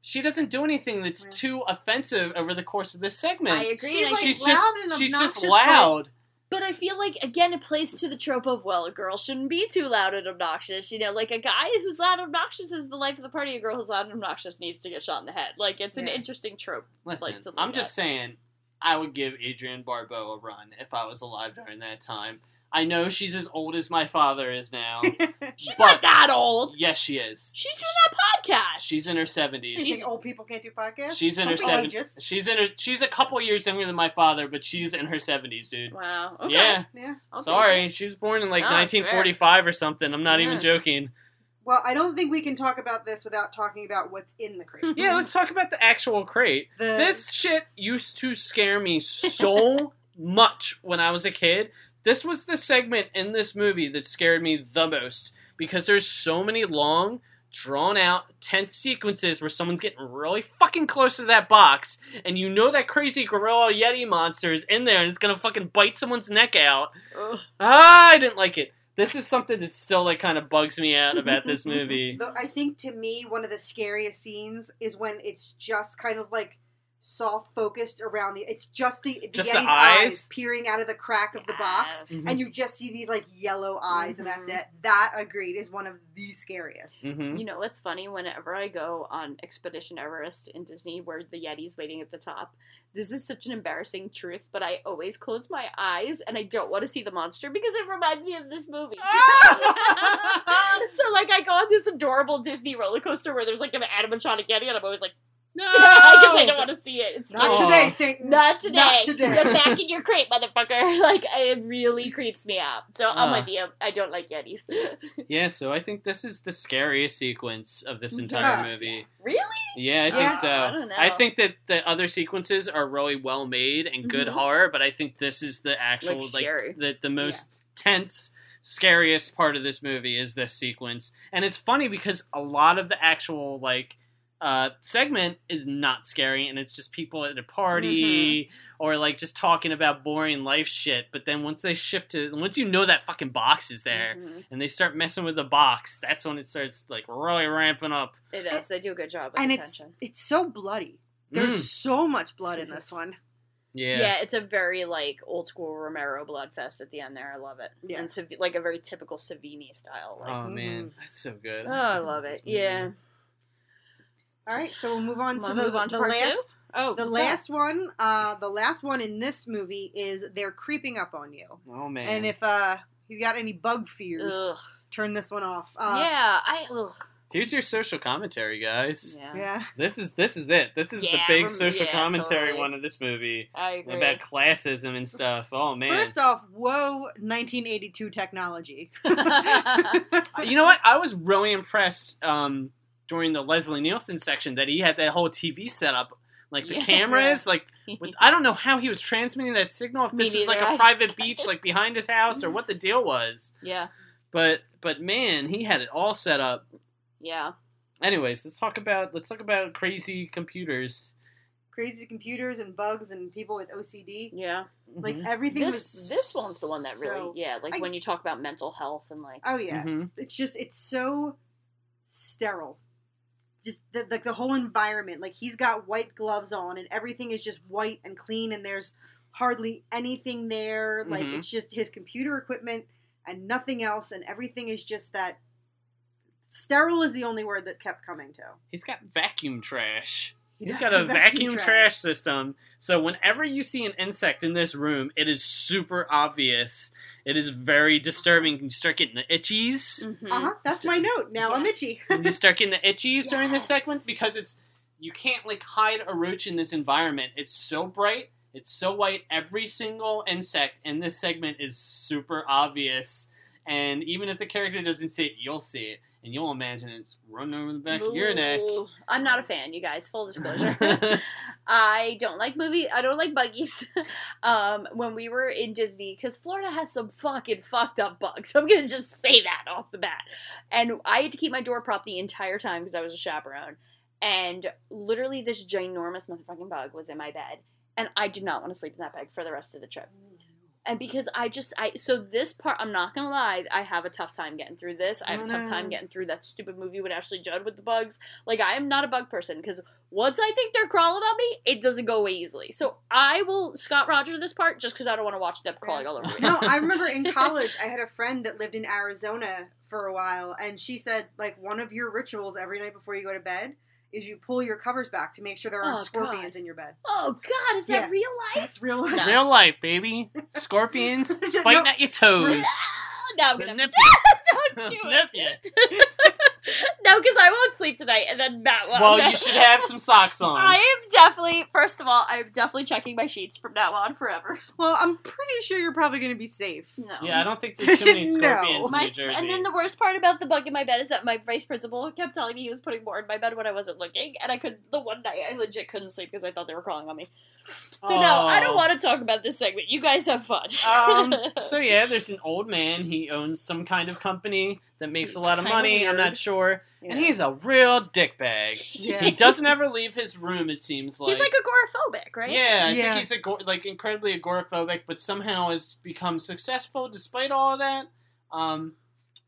She doesn't do anything that's too offensive over the course of this segment. I agree. She's, like, she's loud just and she's just obnoxious, but- loud. But I feel like again it plays to the trope of well, a girl shouldn't be too loud and obnoxious. You know, like a guy who's loud and obnoxious is the life of the party. A girl who's loud and obnoxious needs to get shot in the head. Like it's an interesting trope. Listen, like, to I'm just at. saying, I would give Adrienne Barbeau a run if I was alive during that time. I know she's as old as my father is now. She's but not that old. yes, she is. She's doing that podcast. She's in her You seventies. think old people can't do podcasts? She's in her seventies. She's in her. She's a couple years younger than my father, but she's in her seventies, dude. wow. Okay. Yeah. Yeah. I'll Sorry, she was born in like No, 1945 or something. I'm not Yeah. even joking. Well, I don't think we can talk about this without talking about what's in the crate. Yeah, let's talk about the actual crate. The- This shit used to scare me so much when I was a kid. This was the segment in this movie that scared me the most because there's so many long, drawn out, tense sequences where someone's getting really fucking close to that box, and you know that crazy gorilla yeti monster is in there and it's gonna fucking bite someone's neck out. Ugh. Ah, I didn't like it. This is something that still like kind of bugs me out about this movie. I think to me one of the scariest scenes is when it's just kind of like soft focused around the it's just the, the Just the Yeti's eyes? peering out of the crack of the box Yes. Mhm. and you just see these like yellow eyes and that's Mhm. it. That agreed is one of the scariest. hmm You know, it's funny whenever I go on Expedition Everest in Disney where the Yeti's waiting at the top. This is such an embarrassing truth, but I always close my eyes and I don't want to see the monster because it reminds me of this movie. so, like, I go on this adorable Disney roller coaster where there's like an animatronic Yeti, and I'm always like, No, because I don't want to see it. It's Not Aw. today, Satan. Not today. Not today. You're back in your crate, motherfucker. Like, it really creeps me out. So, I'm Ah. with you. I don't like Yetis. Yeah, so I think this is the scariest sequence of this entire Yeah. movie. really? Yeah, I Yeah. think so. I don't know. I think that the other sequences are really well made and good Mhm. horror, but I think this is the actual Like, like, scary. the the most tense, scariest part of this movie is this sequence. And it's funny because a lot of the actual like uh segment is not scary and it's just people at a party Mm-hmm. or like just talking about boring life shit but then once they shift to once you know that fucking box is there Mhm. and they start messing with the box, that's when it starts like really ramping up. It does. They do a good job with and the it's it's so bloody. There's Mm. so much blood in this one. Yeah. Yeah. it's a very like old school Romero blood fest at the end there. I love it. Yeah. and Sav- like a very typical Savini style. Like, Oh man, that's so good. oh, I love This it. movie. Yeah. All right, so we'll move on to Wanna the, move on to the part two? last Oh, the go. last one. Uh, the last one in this movie is they're creeping up on you. Oh man. And if uh you got any bug fears, Ugh. turn this one off. Uh, yeah, I. Ugh. Here's your social commentary, guys. Yeah. yeah. This is this is it. This is the big social yeah, commentary totally. one of this movie I agree. about classism and stuff. Oh man. First off, whoa, 1982 technology. you know what? I was really impressed um, during the Leslie Nielsen section that he had that whole TV setup, like the Yeah. cameras, like with, I don't know how he was transmitting that signal. If this is like neither. a I- private beach, like behind his house, or what the deal was. yeah. But but man, he had it all set up. Yeah. Anyways, let's talk about let's talk about crazy computers. Crazy computers and bugs and people with OCD. Yeah. Like Mhm. everything This was this one's the one that really so- yeah like I- when you talk about mental health and like Oh yeah. Mhm. It's just it's so sterile. Just the, like the whole environment. Like he's got white gloves on and everything is just white and clean and there's hardly anything there. Like Mhm. it's just his computer equipment and nothing else and everything is just that sterile is the only word that kept coming to. He's got vacuum trash. He He's does got a have vacuum trash. system. So whenever you see an insect in this room, it is super obvious. It is very disturbing. You start getting the itchies. Mm-hmm. Uh huh. That's my note. Now I'm Yes. itchy. you start getting the itchies during this segment because it's you can't like hide a roach in this environment. It's so bright, it's so white. Every single insect in this segment is super obvious, and even if the character doesn't see it, you'll see it, and you'll imagine it's running over the back of your neck. I'm not a fan, you guys. Full disclosure. I don't like movie. I don't like buggies. um, when we were in Disney, because Florida has some fucking fucked up bugs. So I'm gonna just say that off the bat. And I had to keep my door propped the entire time because I was a chaperone. And literally, this ginormous motherfucking bug was in my bed, and I did not want to sleep in that bed for the rest of the trip. And because I just I so this part I'm not gonna lie I have a tough time getting through this. I have a tough time getting through that stupid movie with Ashley Judd with the bugs. Like I am not a bug person because once I think they're crawling on me it doesn't go away easily. So I will Scott Roger this part just because I don't want to watch them crawling all over me. No, I remember in college I had a friend that lived in Arizona for a while, and she said like one of your rituals every night before you go to bed is you pull your covers back to make sure there aren't Oh, scorpions God. in your bed. oh God is that real life That's real life. No. Real life, baby. Scorpions No. biting at your toes. no I'm gonna Nip it. don't do it. Nip it ya. No because I won't sleep tonight and then Matt will Well, you should have some socks on. I am definitely, first of all, I'm definitely checking my sheets from now on forever. Well, I'm pretty sure you're probably going to be safe. No. Yeah, I don't think there's too many No. scorpions in New Jersey. and then the worst part about the bug in my bed is that my vice principal kept telling me he was putting more in my bed when I wasn't looking, and I could. The one night I legit couldn't sleep because I thought they were crawling on me. So no, I don't Oh. want to talk about this segment. You guys have fun. um, so yeah, there's an old man. He owns some kind of company that makes He's a lot of kinda money. I'm not sure, and he's a real dickbag. Yeah. He doesn't ever leave his room. It seems like He's like agoraphobic, right? Yeah, I Yeah. think he's agor- like incredibly agoraphobic, but somehow has become successful despite all of that. Um,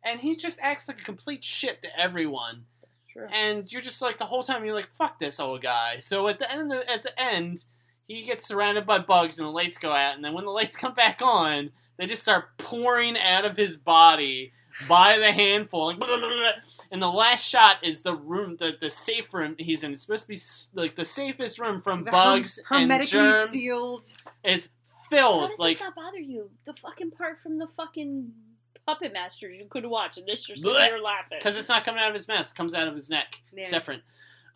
and he just acts like a complete shit to everyone. True. And you're just like the whole time you're like, "Fuck this old guy." So at the end of the at the end, he gets surrounded by bugs and the lights go out, and then when the lights come back on, they just start pouring out of his body by the handful. Like, blah, blah, blah, blah. and the last shot is the room, the, the safe room he's in. It's supposed to be like the safest room from The bugs herm- and germs. sealed. Is How filled does like this not bother you? The fucking part from the fucking Puppet Masters you could watch, and this you're sitting here laughing. because it's not coming out of his mouth; it comes out of his neck. It's different.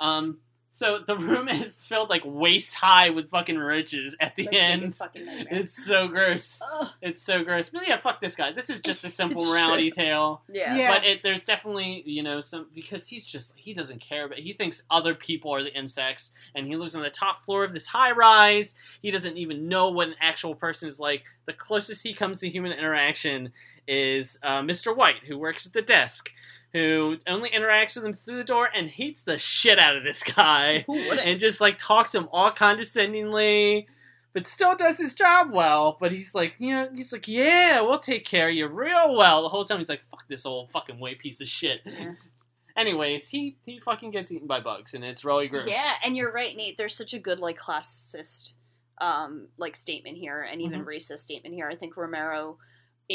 Um, so the room is filled like waist high with fucking roaches at the My end. biggest. It's so gross. Ugh. It's so gross. But yeah, fuck this guy. This is just a simple morality true. tale. yeah. Yeah. But it, there's definitely, you know, some because he's just he doesn't care, but he thinks other people are the insects, and he lives on the top floor of this high rise. He doesn't even know what an actual person is like. The closest he comes to human interaction is uh, Mr. White, who works at the desk, who only interacts with him through the door and hates the shit out of this guy, and just like talks to him all condescendingly. But still does his job well. But he's like, you know, he's like, yeah, we'll take care of you real well. The whole time he's like, fuck this old fucking white piece of shit. Yeah. Anyways, he he fucking gets eaten by bugs, and it's really gross. Yeah, and you're right, Nate. There's such a good like classist um like statement here and even Mm-hmm. racist statement here. I think Romero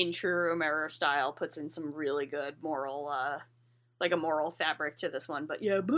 in true Romero style puts in some really good moral uh like a moral fabric to this one. But yeah, boo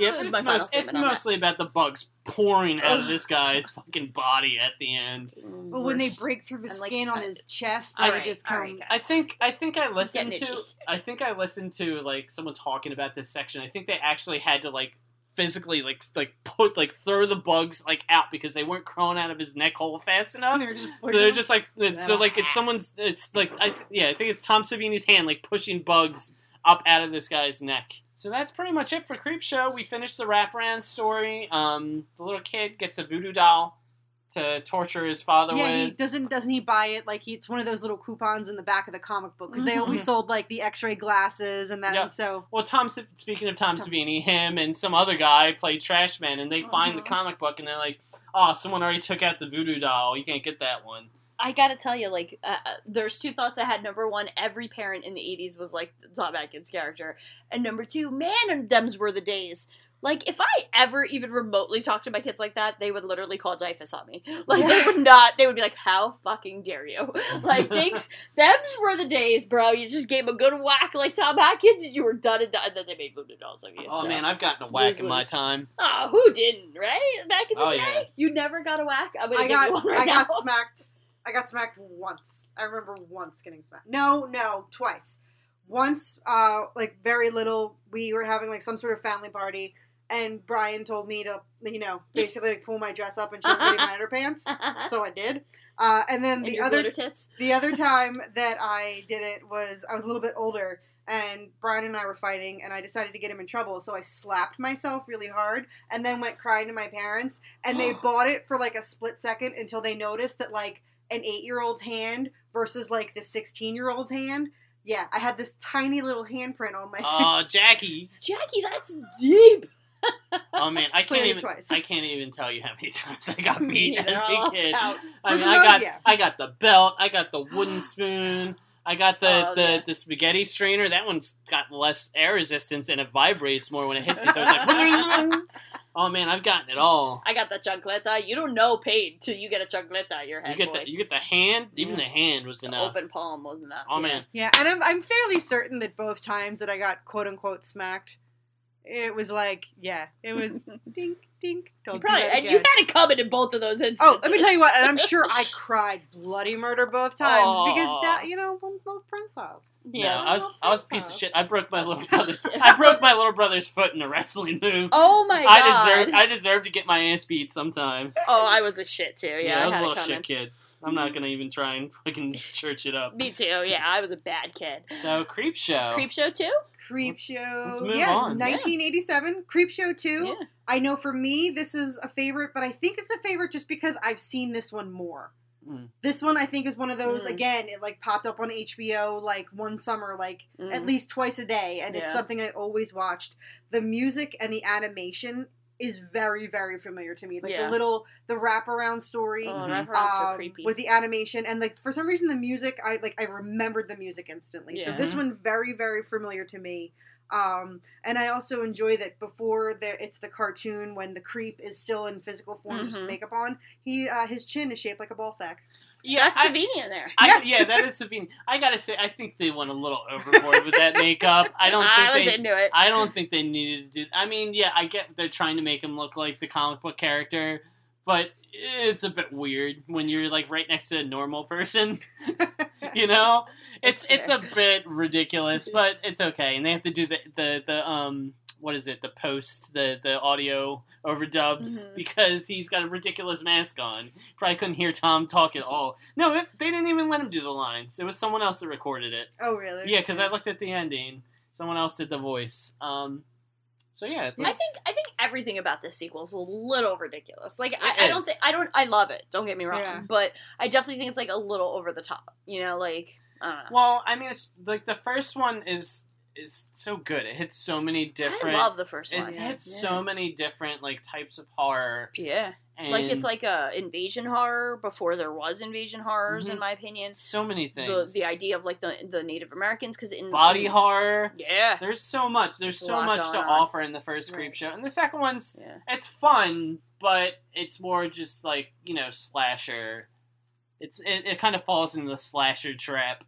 Yeah, it's, most, it's statement on that. mostly about the bugs pouring out of this guy's fucking body at the end. But when they break through the And, like, skin on I- his chest, I- they just all come. right. I think I think I listened to itchy. I think I listened to like someone talking about this section. I think they actually had to like physically like like put like throw the bugs like out because they weren't crawling out of his neck hole fast enough. They're So they're just like it's, so like it's someone's it's like I yeah I think it's Tom Savini's hand like pushing bugs up out of this guy's neck. So that's pretty much it for Creepshow. We finished the wraparound story. Um, the little kid gets a voodoo doll to torture his father yeah, he doesn't doesn't he buy it like he, it's one of those little coupons in the back of the comic book because they Mhm. always sold like the X-ray glasses and that. Yeah. And so Well, Tom. Speaking of Tom Savini, him and some other guy play Trash Man, and they find the Mhm. comic book, and they're like, "Oh, someone already took out the voodoo doll. You can't get that one." I gotta tell you, like, uh, uh, there's two thoughts I had. Number one, every parent in the '80s was like Tom Atkins' character, and number two, man, and them's were the days. Like if I ever even remotely talked to my kids like that, they would literally call DYFS on me. Like they would not. They would be like, "How fucking dare you?" Like thanks, Them's were the days, bro. You just gave 'em a good whack like Tom Atkins, and you were done and done. And then they made voodoo dolls of you. Oh so. man, I've gotten a whack in my Losers. time. Oh, who didn't? Right back in the Oh, day, yeah. you never got a whack. I'm gonna I give got one right I got smacked. I got smacked once. I remember once getting smacked. No, no, twice. Once, uh, like very little, we were having like some sort of family party, and Brian told me to, you know, basically like, pull my dress up and show everybody my underpants. So I did. Uh, and then And the your other tits. the other time that I did it was I was a little bit older and Brian and I were fighting and I decided to get him in trouble so I slapped myself really hard and then went crying to my parents and they bought it for like a split second until they noticed that like an 8-year-old's hand versus like the 16-year-old's hand yeah I had this tiny little handprint on my Oh, Jackie. Jackie, that's deep. Oh man, I can't even. twice. I can't even tell you how many times I got beat as a kid. scout. I mean, I all, got yeah. I got the belt. I got the wooden spoon. I got the Oh, the, yeah. the spaghetti strainer. That one's got less air resistance and it vibrates more when it hits you. So it's like, oh man, I've gotten it all. I got the chancleta. You don't know pain till you get a chancleta at your head. You get boy. the you get the hand. Even Yeah. the hand was The enough. open palm was enough. Oh yeah. man, yeah and I'm, I'm fairly certain that both times that I got quote unquote smacked it was like yeah it was dink dink don't You do probably that and you had it coming in both of those instances. Oh, let me tell you what, and I'm sure I cried bloody murder both times because that, you know, one little princess. Yes. no, I was I was a piece of shit. I broke my little brother's. I broke my little brother's foot in a wrestling move. Oh my god. I deserve I deserve to get my ass beat sometimes. Oh, I was a shit too. Yeah, I I, was a little shit kid. I'm not gonna even try and fucking church it up. Me too. Yeah, I was a bad kid. So Creepshow. Creep show too. Creepshow. let's yeah, on. 1987. Creepshow 2. Yeah. I know for me, this is a favorite, but I think it's a favorite just because I've seen this one more. Mm. This one, I think, is one of those, Mm. again, it like popped up on HBO like one summer, like Mm. at least twice a day, and it's something I always watched. The music and the animation is very, very familiar to me. Like Yeah. the little, the wraparound story. Oh, Mhm. so um, creepy. with the animation and like for some reason the music I like I remembered the music instantly. So this one very very familiar to me. Um, and I also enjoy that before the, it's the cartoon when the creep is still in physical form Mhm. makeup on. He uh, his chin is shaped like a ball sack. Yeah, That's I, in there. I, yeah, that is Savini. I gotta say, I think they went a little overboard with that makeup. I don't think I was they. into it. I don't think they needed to do. I mean, yeah, I get they're trying to make him look like the comic book character, but it's a bit weird when you're like right next to a normal person. you know, it's it's a bit ridiculous, but it's okay. And they have to do the the the um what is it the post the the audio overdubs Mhm. because he's got a ridiculous mask on. Probably couldn't hear Tom talk at all. No, it, they didn't even let him do the lines. It was someone else that recorded it. Oh really? Yeah, because I looked at the ending. Someone else did the voice. Um, so yeah, I think I think everything about this sequel is a little ridiculous. Like I, I don't think I don't I love it. Don't get me wrong, Yeah. but I definitely think it's like a little over the top. You know, like I don't know. Well, I mean, it's like the first one is is so good. It hits so many different. I love the first one. It one. hits yeah. so many different like types of horror. Yeah, And like it's like a invasion horror before there was invasion horrors, in Mhm. my opinion. so many things. the idea of like the the Native Americans because in Body in- horror. Yeah, There's so much. There's There's so much to on. offer in the first Right. Creepshow, and the second one's yeah. it's fun, but it's more just like you know slasher. It's it, it kind of falls into the slasher trap,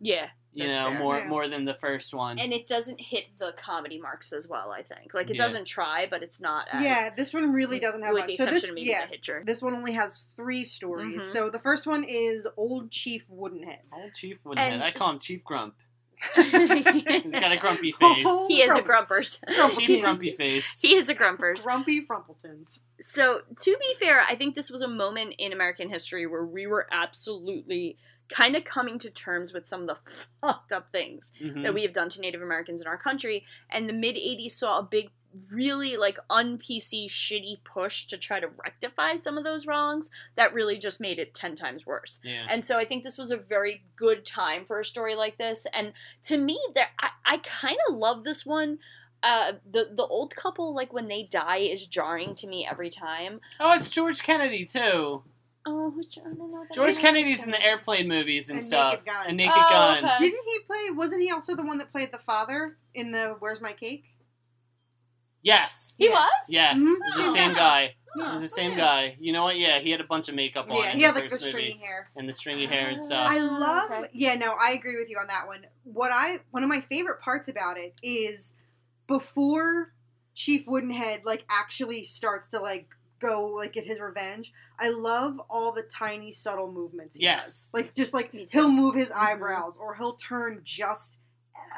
Yeah, you That's know, fair. more Yeah. more than the first one. and it doesn't hit the comedy marks as well. I think like it Yeah. doesn't try, but it's not as Yeah, this one really doesn't have with much. the So exception this, of maybe yeah, the Hitcher. this one only has three stories. Mhm. So the first one is Old Chief Woodenhead. Old Chief Woodenhead. And- I call him Chief Grump. He's got a grumpy face. He is a Grump- grumpers. Chief Grumpy face. he is a grumpers. Grumpy Frumpletons. So, to be fair, I think this was a moment in American history where we were absolutely kind of coming to terms with some of the fucked up things Mhm. that we have done to Native Americans in our country. And the mid 80s saw a big, really like un PC shitty push to try to rectify some of those wrongs that really just made it 10 times worse. Yeah. And so I think this was a very good time for a story like this. And to me, there I, I kind of love this one. Uh, the the old couple, like when they die, is jarring to me every time. Oh, it's George Kennedy too. Oh, who's I don't know that George name. Kennedy's in the airplane movies and, And stuff. Naked Gun. And Naked Oh, Gun. okay. Didn't he play? Wasn't he also the one that played the father in the Where's My Cake? Yes. He Yeah. was. Yes. Mhm. It was the same guy. Yeah. It was the same guy. You know what? Yeah, he had a bunch of makeup on. Yeah, he had the like the stringy hair. and the stringy hair and stuff. I love. okay. Yeah, no, I agree with you on that one. What I one of my favorite parts about it is before Chief Woodenhead like actually starts to like go like get his revenge. I love all the tiny subtle movements. He Yes. does. like just like he'll move his Mhm. eyebrows or he'll turn just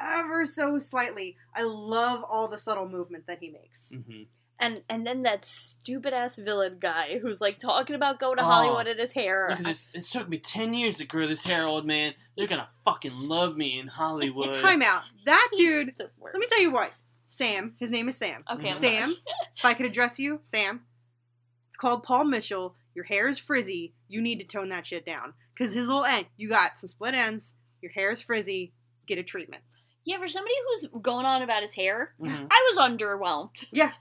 ever so slightly. I love all the subtle movement that he makes. hmm And and then that stupid ass villain guy who's like talking about going to Oh. Hollywood in his hair. Look at this. It took me ten years to grow this hair, old man. They're gonna fucking love me in Hollywood. Time out. That dude. Let me tell you what. Sam. His name is Sam. Okay, I'm Sam. If I could address you, Sam, it's called Paul Mitchell. Your hair is frizzy. You need to tone that shit down. Because his little end, you got some split ends. Your hair is frizzy. Get a treatment. Yeah, for somebody who's going on about his hair, Mhm. I was underwhelmed. Yeah.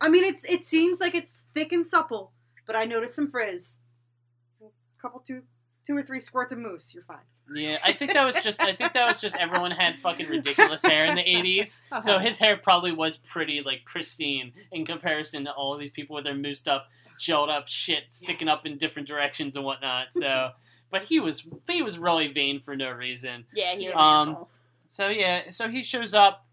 I mean, it's it seems like it's thick and supple, but I noticed some frizz. A couple, two, two or three squirts of mousse. You're fine. Yeah, I think that was just. I think that was just everyone had fucking ridiculous hair in the '80s, so his hair probably was pretty like pristine in comparison to all of these people with their moosed up, gelled up shit sticking up in different directions and whatnot. So, but he was he was really vain for no reason. Yeah, he was Um. So yeah, so he shows up.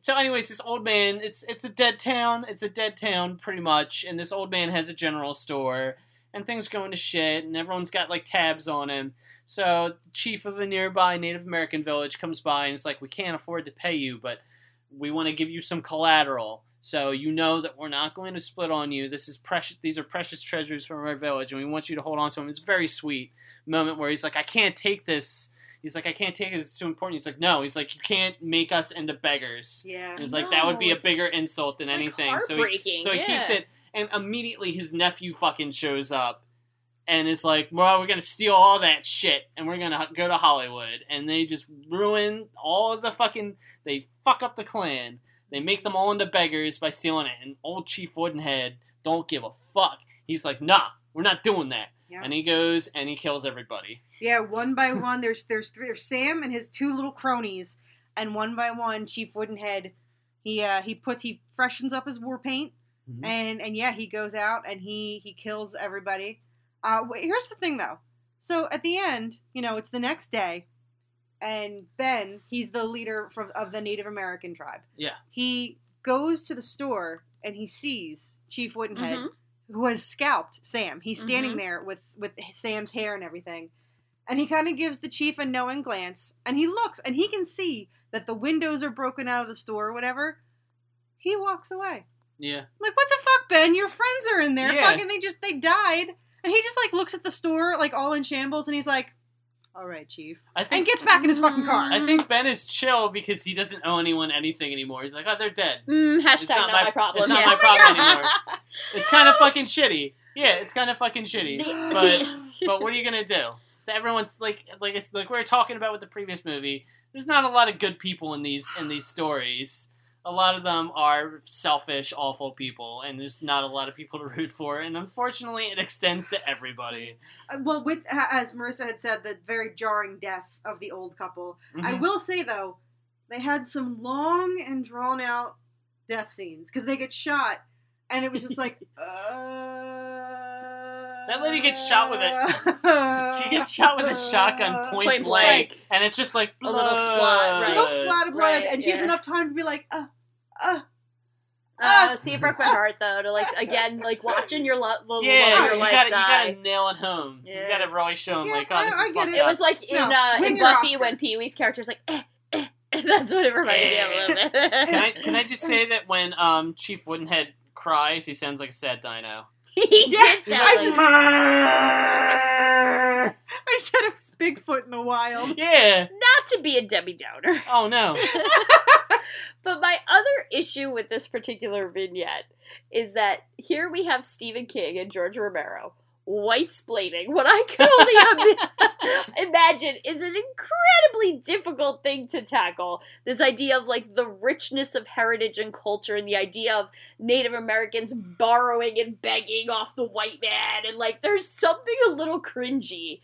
So anyways, this old man, it's it's a dead town. It's a dead town pretty much, and this old man has a general store, and things going to shit, and everyone's got like tabs on him. So chief of a nearby Native American village comes by and it's like, we can't afford to pay you, but we want to give you some collateral. So you know that we're not going to split on you. This is precious. These are precious treasures from our village, and we want you to hold on to them. It's a very sweet moment where he's like, I can't take this. He's like, I can't take it. It's too important. He's like, no. He's like, you can't make us into beggars. Yeah. He's like, that would be a bigger insult than it's, like, anything. so he, so he yeah. keeps it, and immediately his nephew fucking shows up, and is like, well, we're gonna steal all that shit, and we're gonna go to Hollywood, and they just ruin all of the fucking. They fuck up the clan. They make them all into beggars by stealing it, and old Chief Woodenhead don't give a fuck. He's like, nah, we're not doing that. Yeah. And he goes and he kills everybody. Yeah, one by one. There's there's three. There's Sam and his two little cronies, and one by one, Chief Woodenhead. He uh he put he freshens up his war paint, Mhm. and and yeah, he goes out and he he kills everybody. Uh, here's the thing though. So at the end, you know, it's the next day, and Ben, he's the leader from of the Native American tribe. Yeah. He goes to the store and he sees Chief Woodenhead, Mhm. who has scalped Sam. He's standing Mhm. there with with Sam's hair and everything, and he kind of gives the chief a knowing glance, and he looks and he can see that the windows are broken out of the store or whatever. He walks away. Yeah. Like, what the fuck, Ben? Your friends are in there. Yeah. Fucking, they just they died, and he just like looks at the store like all in shambles, and he's like, "All right, chief," I and gets back in his fucking car. I think Ben is chill because he doesn't owe anyone anything anymore. He's like, oh, they're dead. Mm, hashtag It's not, not my- my, problem. it's not yeah. my problem anymore. It's kind of fucking shitty. Yeah, it's kind of fucking shitty. But but what are you gonna do? Everyone's like like it's like we were talking about with the previous movie. There's not a lot of good people in these in these stories. A lot of them are selfish, awful people, and there's not a lot of people to root for. And unfortunately, it extends to everybody. Uh, well, with as Marissa had said, the very jarring death of the old couple. I Mhm. will say though, they had some long and drawn out death scenes because they get shot, and it was just like, uh, That lady gets shot with it. She gets shot with a shotgun point, Point blank, blank. and it's just like A little splat, right. A little splat of blood, Right, and she has enough time to be like, uh, uh, Uh, see, it broke my heart though. To like again, like watching your love, the Yeah, love your you life gotta, you gotta nail it home. Yeah. You gotta really show them, Yeah, like, oh, I- this I is get fucked it. It was like in No, uh, in Buffy Oscar. when Pee Wee's character's like, eh, eh, eh. that's what it reminded me of a little bit. Can I can I just say that when um Chief Woodenhead cries, he sounds like a sad dino. he Yeah, did sound I like. I said it was Bigfoot in the wild. yeah. Not to be a Debbie Downer. Oh no. But my other issue with this particular vignette is that here we have Stephen King and George Romero white splaining what I can only im- imagine is an incredibly difficult thing to tackle. This idea of like the richness of heritage and culture and the idea of Native Americans borrowing and begging off the white man and like there's something a little cringy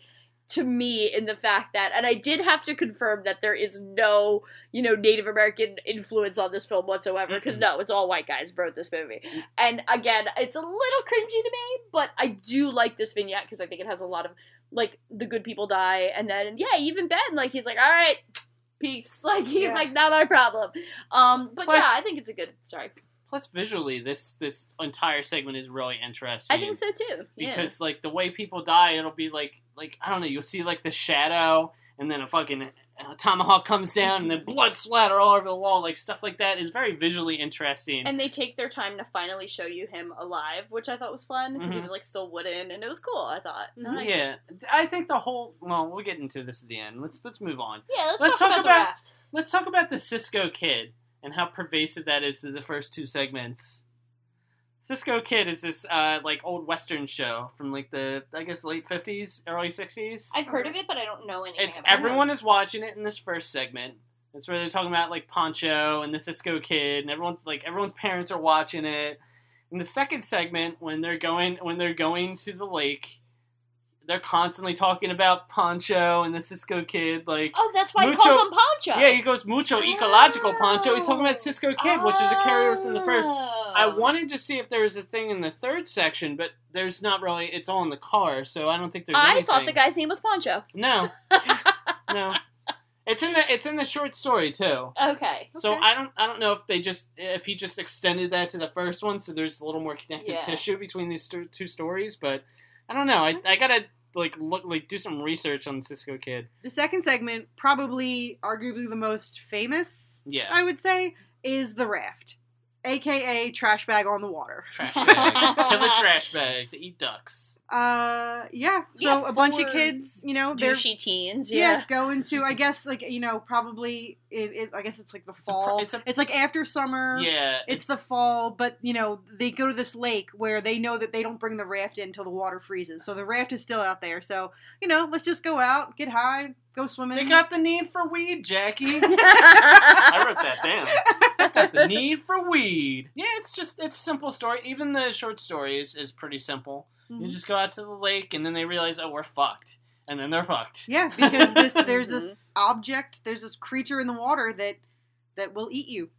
to me in the fact that, and I did have to confirm that there is no, you know, Native American influence on this film whatsoever, because no, it's all white guys wrote this movie. And again, it's a little cringy to me, but I do like this vignette because I think it has a lot of, like, the good people die, and then, yeah, even Ben, like, he's like, all right, peace. Like, he's Yeah. like, not my problem. Um, but Plus- yeah, I think it's a good, sorry. Plus, visually, this this entire segment is really interesting. I think so too. Yeah. because like the way people die, it'll be like like I don't know. You'll see like the shadow, and then a fucking uh, tomahawk comes down, and then blood splatter all over the wall. Like stuff like that is very visually interesting. And they take their time to finally show you him alive, which I thought was fun because he Mhm. was like still wooden, and it was cool. I thought. No, I- yeah, I think the whole. Well, we'll get into this at the end. Let's let's move on. Yeah, let's, Let's talk, talk about, the about- raft. Let's talk about the Cisco Kid and how pervasive that is to the first two segments. Cisco Kid is this uh, like old Western show from like the I guess late fifties, early sixties. I've heard of it, but I don't know anything. It's everyone is watching it in this first segment. It's where they're talking about like Pancho and the Cisco Kid, and everyone's like everyone's parents are watching it. In the second segment, when they're going when they're going to the lake, they're constantly talking about Pancho and the Cisco Kid. Like, Oh, that's why he calls him Pancho. yeah, he goes mucho oh. ecological Pancho. He's talking about Cisco Kid, which is a carryover from the first. I Oh. wanted to see if there was a thing in the third section, but there's not really. It's all in the car, so I don't think there's. I anything. thought the guy's name was Pancho. No, no. It's in the it's in the short story too. Okay. So okay. I don't I don't know if they just if he just extended that to the first one, so there's a little more connective Yeah. tissue between these two, two stories. But I don't know. I, mm-hmm. I gotta like look like do some research on Cisco Kid. The second segment, probably arguably the most famous, Yeah, I would say, is the raft, aka trash bag on the water. trash bag, kill the trash bags, eat ducks. Uh, yeah. So Yeah, a bunch of kids, you know, they're douchey teens. yeah, Yeah. go into I guess like you know probably it, it I guess it's like the a pro- fall. it's a- it's like after summer. Yeah, It's, the fall, but you know they go to this lake where they know that they don't bring the raft in until the water freezes. So the raft is still out there. So you know, let's just go out, get high, go swimming. They got the need for weed, Jackie. I wrote that down. Got the need for weed. Yeah, it's just it's a simple story. Even the short story is, is pretty simple. You Mhm. just go out to the lake and then they realize, oh, we're fucked, and then they're fucked. Yeah, because this there's this Mhm. object, there's this creature in the water that that will eat you.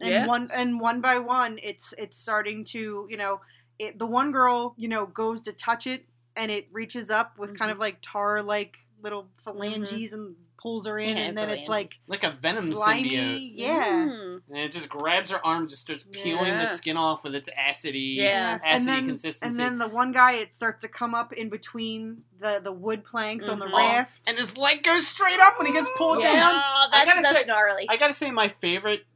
And Yeah. one and one by one, it's it's starting to you know, it, the one girl you know goes to touch it and it reaches up with Mm-hmm. kind of like tar like little phalanges and pulls her in, Yeah, and then it's like Like a venom slimy. symbiote. Yeah. Mm. And it just grabs her arm, just starts peeling Yeah. the skin off with its acidy, Yeah. and acidy then and then the one guy it starts to come up in between the the wood planks on the Mhm. raft. and his leg goes straight up when he gets pulled Yeah, down. oh, I gotta that's say- gnarly. I gotta say, my favorite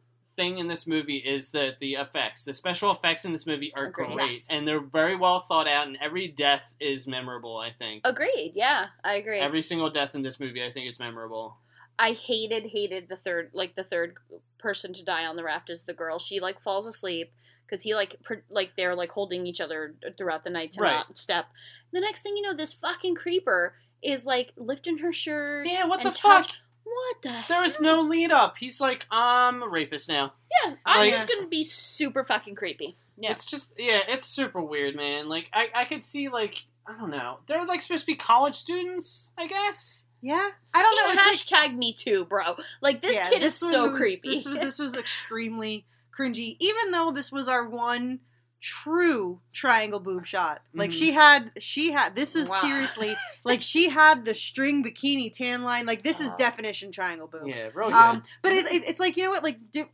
thing in this movie is the the effects. The special effects in this movie are Agreed. great, Yes. and they're very well thought out. And every death is memorable. I think Agreed. Yeah, I agree. every single death in this movie, I think, is memorable. I hated hated the third like the third person to die on the raft is the girl. She like falls asleep because he like pr- like they're like holding each other throughout the night to Right. not step. The next thing you know, this fucking creeper is like lifting her shirt. Yeah, what the and fuck? Touch- What the? There is no lead up. He's like, I'm a rapist now. yeah, I'm like- just gonna be super fucking creepy. Yeah. It's just yeah, it's super weird, man. Like I, I could see like I don't know. They're like supposed to be college students, I guess. yeah, I don't know. It's like- Hashtag me too, bro. Like this Yeah, kid is one so was- creepy. This was this was extremely cringy. Even though this was our one true triangle boob shot. Like Mhm. she had she had this is Wow. seriously like she had the string bikini tan line. Like this is definition triangle boob. Yeah, real good. Um, but it, it, it's like you know what? Like, do,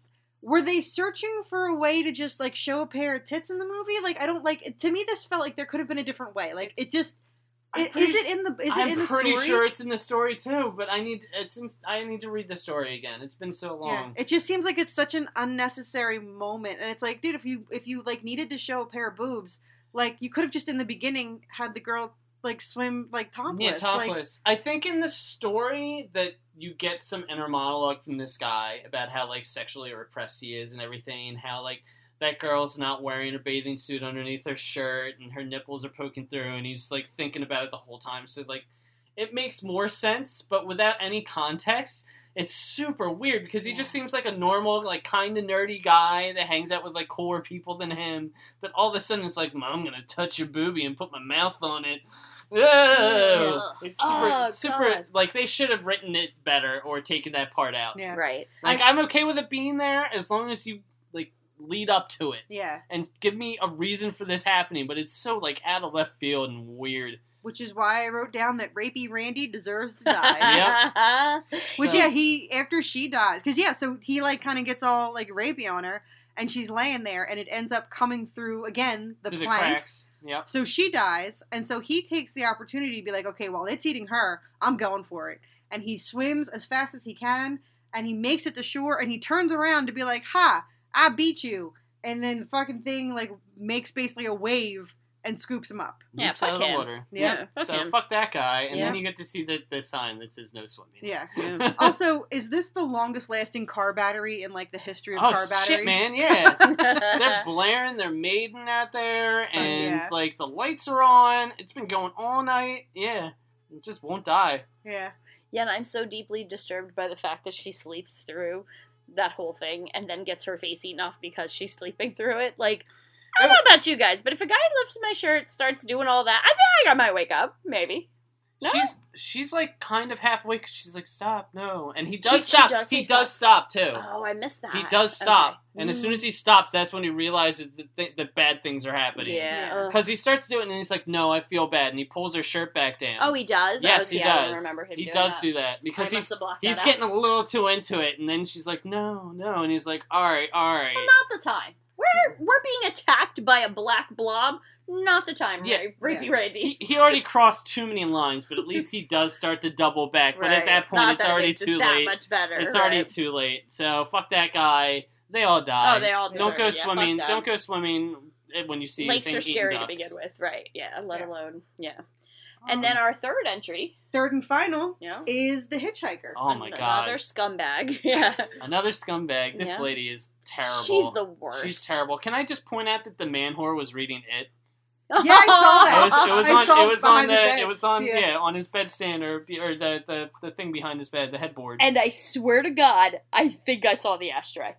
were they searching for a way to just like show a pair of tits in the movie? Like, I don't like. To me, this felt like there could have been a different way. Like, it just I'm i- pretty is it in the is I'm it in the pretty sure it's in the story too, but I need it's in, I need to read the story again. It's been so Yeah. long. It just seems like it's such an unnecessary moment, and it's like, dude, if you if you like needed to show a pair of boobs, like you could have just in the beginning had the girl like swim like topless. Yeah, Like, topless. I think in the story that you get some inner monologue from this guy about how like sexually repressed he is and everything, and how like that girl's not wearing a bathing suit underneath her shirt and her nipples are poking through, and he's like thinking about it the whole time. So like, it makes more sense, but without any context. It's super weird because he just seems like a normal, like kind of nerdy guy that hangs out with like cooler people than him. That all of a sudden it's like, "Mom, I'm gonna touch your boobie and put my mouth on it," Ugh. It's super, Oh, super. God. Like they should have written it better or taken that part out. Yeah. Right. Like I'm okay with it being there as long as you like lead up to it Yeah. and give me a reason for this happening. But it's so like out of left field and weird. Which is why I wrote down that rapey Randy deserves to die. Which So- yeah, he after she dies, because yeah, so he like kind of gets all like rapey on her, and she's laying there, and it ends up coming through again the Through planks. cracks. Yep. So she dies, and so he takes the opportunity to be like, okay, well, it's eating her. I'm going for it. And he swims as fast as he can, and he makes it to shore, and he turns around to be like, ha, I beat you. And then the fucking thing, like, makes basically a wave and scoops him up. Yeah, Leaps fuck out of the him. water. Yeah, fuck so him. fuck that guy, and Yeah. then you get to see the, the sign that says no swimming. Yeah. Yeah. also, is this the longest lasting car battery in, like, the history of Oh car batteries? shit, man! Yeah, they're blaring their maiden out there, oh, and yeah. like the lights are on. It's been going all night. Yeah, it just won't die. Yeah. Yeah, and I'm so deeply disturbed by the fact that she sleeps through that whole thing and then gets her face eaten off because she's sleeping through it. Like, I don't know about you guys, but if a guy lifts my shirt, starts doing all that, I feel like I might wake up. Maybe. No? She's she's like kind of halfway. 'cause she's like, stop, no, and he does She- she stop. does he does stop too. Oh, I missed that. He does stop, Okay. and as soon Mm. as he stops, that's when he realizes that, th- that bad things are happening. Yeah. Ugh. because he starts doing it, and he's like, "No, I feel bad," and he pulls her shirt back down. Oh, he does? Yes, was- he yeah, I don't does. remember him he doing does that. do that because I he's must have he's that getting a little too into it, and then she's like, "No, no," and he's like, "All right, all right." Well, not the time. We're we're being attacked by a black blob. Not the time, Yeah. yeah. Rapey Randy. He, he already crossed too many lines, but at least he does start to double back. But at that point, Not it's that already makes it too that late. much better, It's already too late. So fuck that guy. They all die. Oh, they all don't go it. Swimming. them. don't go swimming eh, when you see Lakes anything are scary eating to begin with, right? Yeah, let Yeah. alone yeah. And then our third entry, Third and final Yeah. is the hitchhiker. Oh my god. another scumbag. Yeah, Another scumbag. This Yeah. lady is terrible. She's the worst. She's terrible. Can I just point out that the man whore was reading it? Yeah, I saw that. It was, it was I on. saw It was on behind the. bed. It was on. Yeah. Yeah. on his bedstand or or the, the the thing behind his bed, the headboard. And I swear to God, I think I saw the ashtray.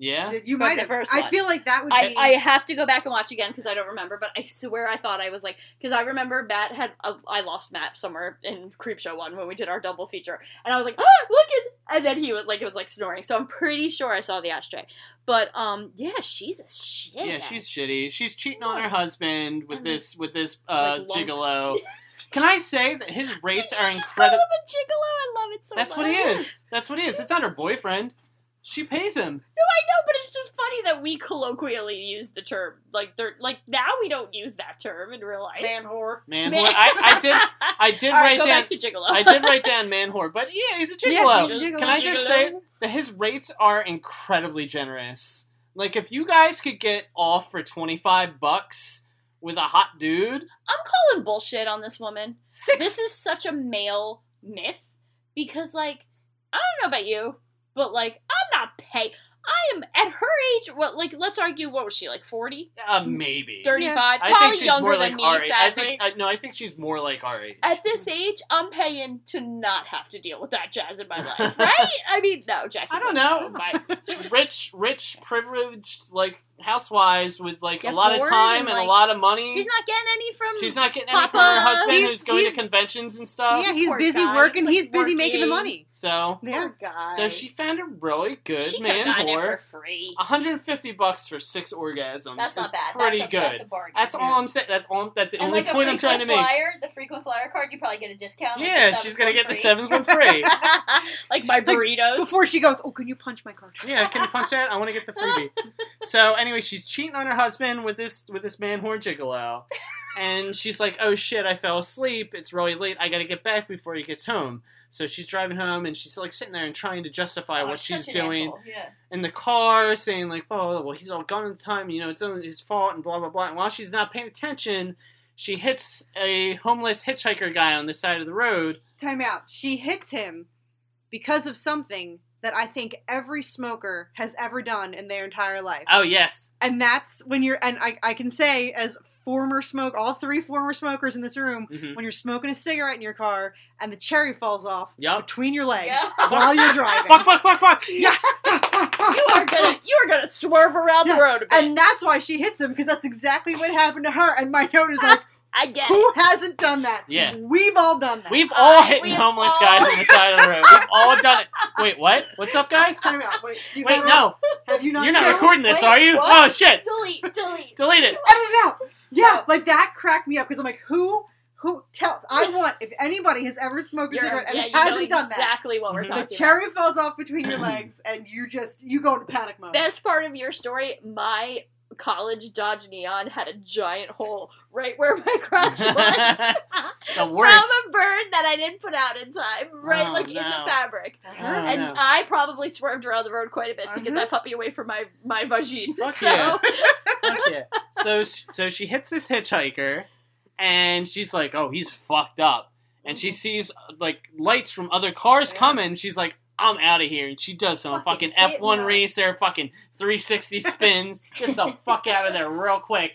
Yeah. Did you But might the have. first I one. feel like that would I, be. I have to go back and watch again because I don't remember, but I swear I thought I was like because I remember Matt had uh, I lost Matt somewhere in Creepshow one when we did our double feature, and I was like, ah, look at, and then he was like it was like snoring, so I'm pretty sure I saw the ashtray, but um yeah, she's a shit. Yeah, she's shitty. She's cheating on her husband with And this with this uh, like, lump- gigolo. Can I say that his rates Did you are just call him incredible? a gigolo? I love it so much. That's much. what he is. That's what he is. It's not her boyfriend. She pays him. No, I know, but it's just funny that we colloquially use the term like they're like now we don't use that term in real life. man whore. Man, Man- whore. I, I did. I did All right, write go down. back to gigolo. I did write down man whore, but yeah, he's a Yeah, gigolo. he's gigolo. Can I just Gigolo. say that his rates are incredibly generous? Like if you guys could get off for twenty five bucks with a hot dude, I'm calling bullshit on this woman. six. This is such a male myth because, like, I don't know about you, but like, I'm not pay. I am at her age. What, like, let's argue. What was she like? 40? uh, maybe. 35? I Probably think she's younger more than like me, our age. I think, I, no, I think she's more like our age. At this age, I'm paying to not have to deal with that jazz in my life, right? I mean, no, Jackie's I don't like, know. "Oh, my- rich, rich, privileged, like housewives with like Get a lot of time and, and, like, a lot of money. She's not getting any from. She's not getting any from her husband He's- who's going to conventions and stuff. yeah, he's poor busy guy. working. He's, He's, like, busy making the money. So, Yeah. Poor guy. so she found a really good she man could've it whore. for free. 150 bucks for six orgasms. That's not bad. Pretty that's a, good. That's a bargain. That's all I'm saying. That's all. That's the And only like point I'm trying to make. flyer, the frequent flyer card, you probably get a discount. Yeah, seventh she's gonna one get the seventh one free. like my burritos. Before she goes, oh, can you punch my card? Yeah, can you punch that? I want to get the freebie. So anyway, she's cheating on her husband with this with this man whore gigolo, and she's like, "Oh shit, I fell asleep. It's really late. I got to get back before he gets home." So she's driving home, and she's like sitting there and trying to justify Oh, what she's doing asshole, Yeah. in the car, saying like, "Oh, well, he's all gone in time. You know, it's only his fault," and blah blah blah. And while she's not paying attention, she hits a homeless hitchhiker guy on the side of the road. Time out. She hits him because of something that I think every smoker has ever done in their entire life. Oh yes, And that's when you're, and I, I can say, as former smoke, all three former smokers in this room, Mhm. when you're smoking a cigarette in your car and the cherry falls off Yup. between your legs Yeah. while you're driving. fuck, fuck, fuck, fuck. Yes! You are gonna you are gonna swerve around Yeah, the road a bit. And that's why she hits him, because that's exactly what happened to her. And my note is like, I get Who it. hasn't done that? Yeah. We've all done that. We've all I- hit we've homeless all- guys on the side of the road. We've all done it. Wait, what? What's up, guys? Wait, you Wait, gotta- no. Have you not? You're not no? recording this, Wait, are you? what? Oh shit! Delete, delete. Delete it. Edit it out. Yeah, like that cracked me up because I'm like, who, who? Tell. I want if anybody has ever smoked a You're- cigarette and yeah, hasn't know done that. exactly what we're Mhm. The talking cherry falls off between your legs, and you just you go into panic mode. Best part of your story, my college Dodge Neon had a giant hole right where my crotch was. The worst. From worst. a burn that I didn't put out in time, right Oh, like in the fabric. Oh, and no. I probably swerved around the road quite a bit to get that uh-huh. puppy away from my my vagine. Fuck so yeah. Fuck yeah. So so she hits this hitchhiker, and she's like, "Oh, he's fucked up." And she mm-hmm. sees like lights from other cars Yeah. coming. She's like, "I'm out of here." And she does some Fucking fucking F1 and run. racer, fucking 360 spins, gets the fuck out of there real quick.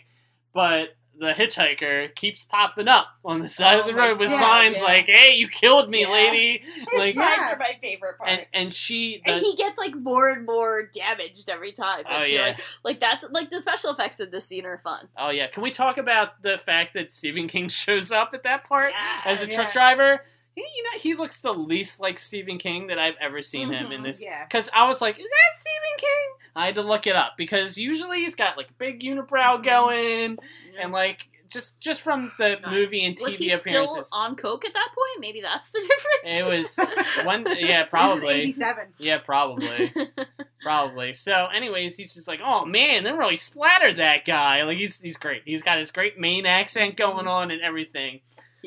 But the hitchhiker keeps popping up on the side of Oh the road with God, signs yeah. like, "Hey, you killed me, Yeah. lady!" his Like, signs Yeah. are my favorite part. and and she and he gets like more and more damaged every time. Oh, she, yeah. like, like that's like the special effects in this scene are fun. Oh yeah, can we talk about the fact that Stephen King shows up at that part as a truck driver? He, you know, he looks the least like Stephen King that I've ever seen him in Mhm. this. Yeah. Because I was like, is that Stephen King? I had to look it up because usually he's got like a big unibrow Mhm. going and like just just from the movie and TV Was he still on coke at that point? Maybe that's the difference. It was one, yeah, probably, 87. yeah, probably. Probably. So, anyways, he's just like, "Oh man, they really splattered that guy." Like he's he's great. He's got his great Maine accent going on and everything.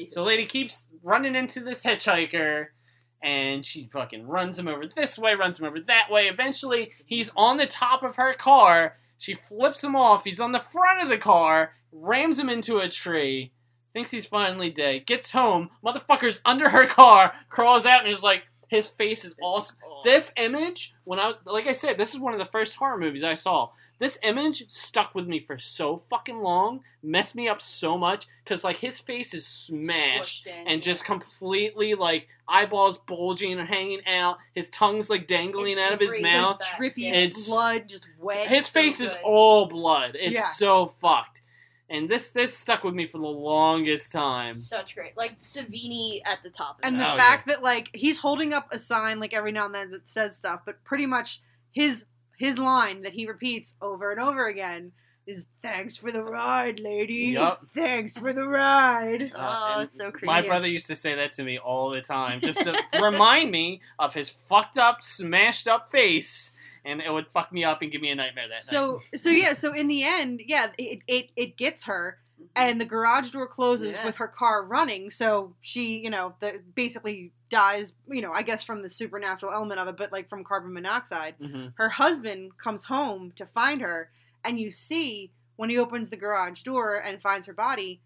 So, lady keeps running into this hitchhiker, and she fucking runs him over this way, runs him over that way. Eventually, he's on the top of her car. She flips him off. He's on the front of the car, rams him into a tree. Thinks he's finally dead. Gets home. Motherfucker's under her car. Crawls out and is like, his face is awesome. This image, when I was, like I said, this is one of the first horror movies I saw. This image stuck with me for so fucking long, messed me up so much, because like his face is smashed in, and just completely like eyeballs bulging and hanging out, his tongue's like dangling It's out of his mouth. effects, Drippy yeah. It's- blood, just wet. His so face is all blood. It's Yeah. so fucked. And this this stuck with me for the longest time. Such great, like Savini at the top. Of and it. the Oh, fact that like he's holding up a sign like every now and then that says stuff, but pretty much his his line that he repeats over and over again is "Thanks for the ride, lady. Yup. Thanks for the ride." Uh, oh, and it's so creepy. My brother used to say that to me all the time, just to remind me of his fucked up, smashed up face, and it would fuck me up and give me a nightmare that night. So so yeah, so in the end, yeah, it it, it gets her. And the garage door closes Yeah. with her car running, so she, you know, the, basically dies. You know, I guess from the supernatural element of it, but like from carbon monoxide. Mhm. her husband comes home to find her and you see when he opens the garage door and finds her body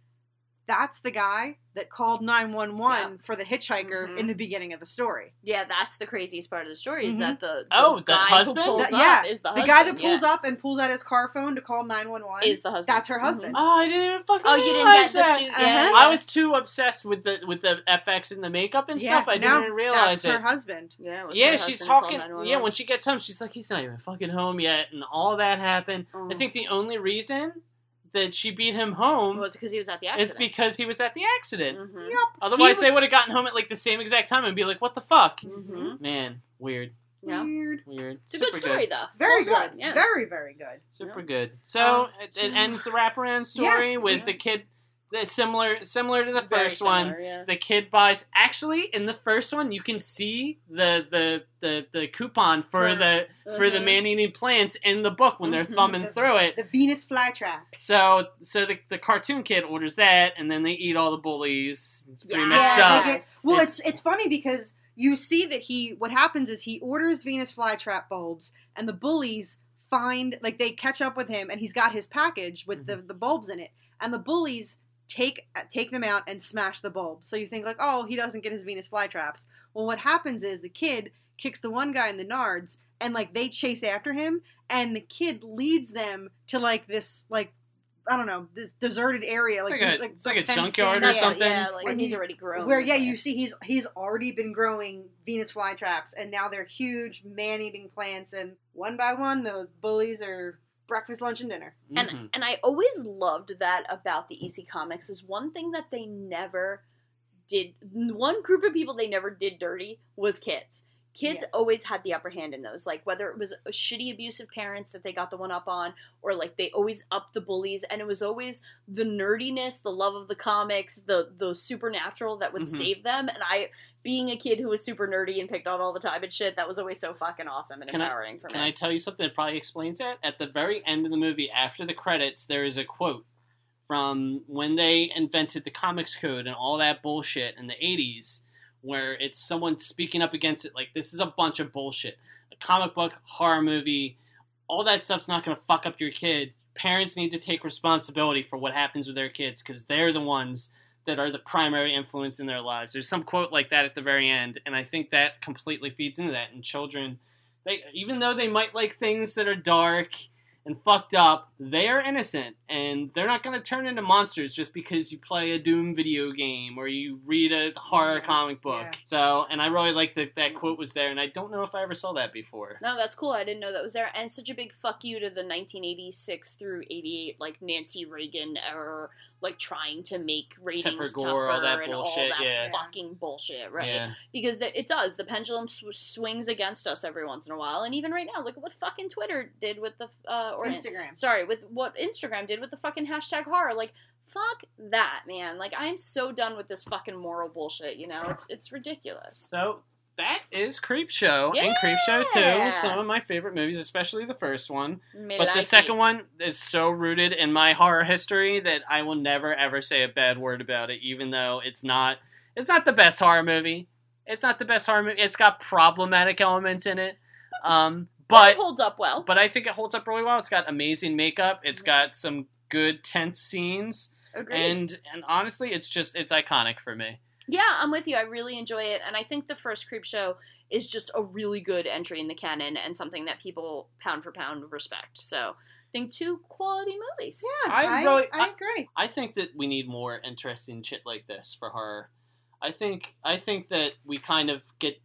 that's the guy that called 911 for the hitchhiker Mhm. in the beginning of the story Yeah, that's the craziest part of the story is Mhm. that the, the Oh, the guy husband? who pulls That- up yeah is the the guy that pulls yeah. up and pulls out his car phone to call 911 is the husband. that's her husband Oh, I didn't even fucking Oh, you didn't realize get the that. suit. Uh-huh. Yeah, I was too obsessed with the with the FX and the makeup and yeah stuff. I didn't even realize that's it. her husband Yeah, it was yeah, her she's husband who called talking. Yeah, when she gets home, she's like, "He's not even fucking home yet," and all that happened. I Oh. think the only reason that she beat him home was because he was at the accident. It's because he was at the accident. Mhm. Otherwise, He they would have gotten home at like the same exact time and be like, "What the fuck?" Mhm. Man, weird, Yeah. weird weird. It's a good story though. very Well good Yeah. very very good Super Yeah. good. So Um, it, so- it ends the wraparound story Yeah, with yeah. the kid. Similar, similar to the Very first one. yeah. The kid buys. Actually, in the first one, you can see the the the, the coupon for, For- the for the man eating plants in the book when they're Mhm. thumbing The- through it. the venus flytrap So so the, the cartoon kid orders that, and then they eat all the bullies. It's pretty Yeah. messed Yeah, up. they get- well, It's- it's, it's funny because you see that he. What happens is he orders Venus flytrap bulbs, and the bullies find like they catch up with him, and he's got his package with the the bulbs in it, and the bullies take uh, take them out and smash the bulbs. So you think like, oh, he doesn't get his Venus flytraps. Well, what happens is the kid kicks the one guy in the nards, and like they chase after him, and the kid leads them to like this like. I don't know this deserted area, like like a- like it's like a junkyard in or something. Yeah, like Where he's already grown. Where yeah, you see he's he's already been growing Venus flytraps, and now they're huge man-eating plants, and one by one those bullies are breakfast, lunch, and dinner. And Mhm. and I always loved that about the EC Comics is one thing that they never did. One group of people they never did dirty was kids. Kids Yeah. always had the upper hand in those. Like whether it was shitty abusive parents that they got the one up on, or like they always upped the bullies, and it was always the nerdiness, the love of the comics, the the supernatural that would Mhm. save them. And I, being a kid who was super nerdy and picked on all the time and shit, that was always so fucking awesome and Can I- empowering for me. Can. I tell you something that probably explains that? At the very end of the movie, after the credits, there is a quote from when they invented the comics code and all that bullshit in the 80s, where it's someone speaking up against it, like, this is a bunch of bullshit. A comic book, horror movie, all that stuff's not going to fuck up your kid. Parents need to take responsibility for what happens with their kids because they're the ones that are the primary influence in their lives. There's some quote like that at the very end, and I think that completely feeds into that. And children, they even though they might like things that are dark and fucked up, they are innocent, and they're not going to turn into monsters just because you play a Doom video game or you read a horror comic book. Yeah. So, and I really like that that quote was there, and I don't know if I ever saw that before. No, that's cool. I didn't know that was there. And such a big fuck you to the 1986 through 88, like Nancy Reagan era, like trying to make ratings Gore, tougher all that and bullshit, all that yeah. fucking bullshit, right? Yeah. Because the, it does. The pendulum sw- swings against us every once in a while, and even right now, look at what fucking Twitter did with the uh, or Instagram. Sorry, with what Instagram did with the fucking hashtag horror. Like, fuck that, man. Like, I'm so done with this fucking moral bullshit. You know, it's it's ridiculous. So that is Creepshow and Creepshow Two. Some of my favorite movies, especially the first one. Me but like the second it. one is so rooted in my horror history that I will never ever say a bad word about it, even though it's not it's not the best horror movie. It's not the best horror movie. It's got problematic elements in it. Um, but it holds up well. but I think it holds up really well. It's got amazing makeup. It's got some good tense scenes. Agreed. And and honestly, it's just it's iconic for me. Yeah, I'm with you. I really enjoy it, and I think the first Creepshow is just a really good entry in the canon and something that people pound for pound respect. So, I think two quality movies. Yeah, I I, really- I I- agree. I think that we need more interesting shit like this for horror. I think I think that we kind of get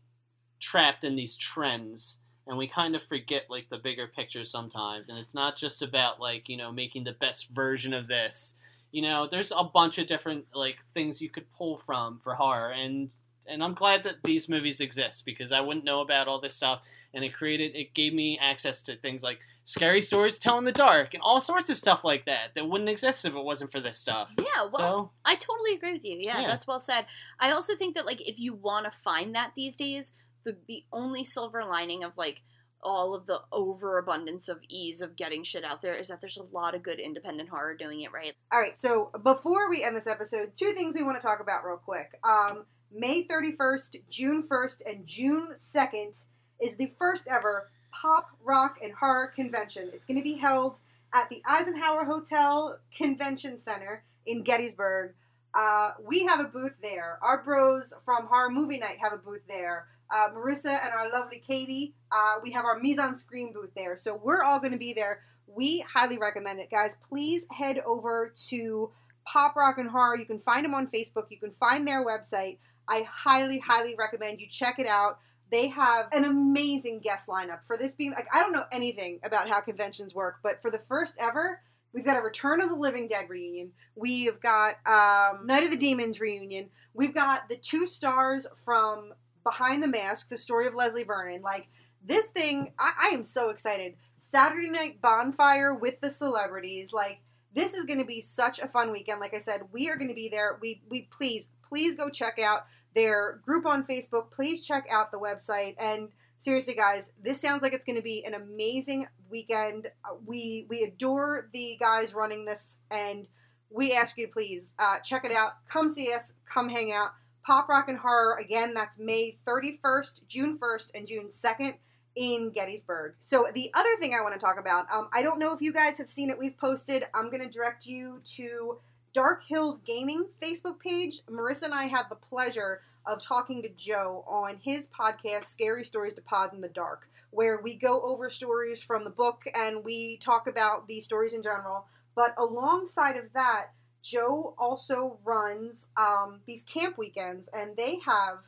trapped in these trends and we kind of forget like the bigger picture sometimes and it's not just about like, you know, making the best version of this. You know, there's a bunch of different like things you could pull from for horror and and I'm glad that these movies exist because I wouldn't know about all this stuff and it created it gave me access to things like scary stories to tell in the dark and all sorts of stuff like that that wouldn't exist if it wasn't for this stuff. Yeah, well, So- I totally agree with you. Yeah, Yeah. that's well said. I also think that like if you want to find that these days, the the only silver lining of like all of the overabundance of ease of getting shit out there is that there's a lot of good independent horror doing it right. All right, so before we end this episode, two things we want to talk about real quick. Um, May 31st, June 1st, and June 2nd is the first ever pop, rock, and horror convention. It's going to be held at the Eisenhower Hotel Convention Center in Gettysburg. Uh, we have a booth there. Our bros from Horror Movie Night have a booth there. Uh, Marissa and our lovely Katie, uh, we have our Mise en Scream booth there. So we're all going to be there. We highly recommend it, guys. Please head over to Pop Rock and Horror. You can find them on Facebook. You can find their website. I highly, highly recommend you check it out. They have an amazing guest lineup for this being like I don't know anything about how conventions work, but for the first ever, we've got a Return of the Living Dead reunion. We've got um, Night of the Demons reunion. We've got the two stars from Behind the Mask, the story of Leslie Vernon. Like this thing, I, I am so excited. Saturday night bonfire with the celebrities. Like this is going to be such a fun weekend. Like I said, we are going to be there. We we please please go check out their group on Facebook. Please check out the website and seriously guys, this sounds like it's going to be an amazing weekend. Uh, We we adore the guys running this and we ask you to please uh, check it out. Come see us. Come hang out. Pop Rock and Horror again. That's May 31st, June 1st, and June 2nd in Gettysburg. So the other thing I want to talk about, um, I don't know if you guys have seen it. We've posted. I'm going to direct you to Dark Hills Gaming Facebook page. Marissa and I had the pleasure of talking to Joe on his podcast, Scary Stories to Pod in the Dark, where we go over stories from the book and we talk about the stories in general. But alongside of that, Joe also runs um, these camp weekends, and they have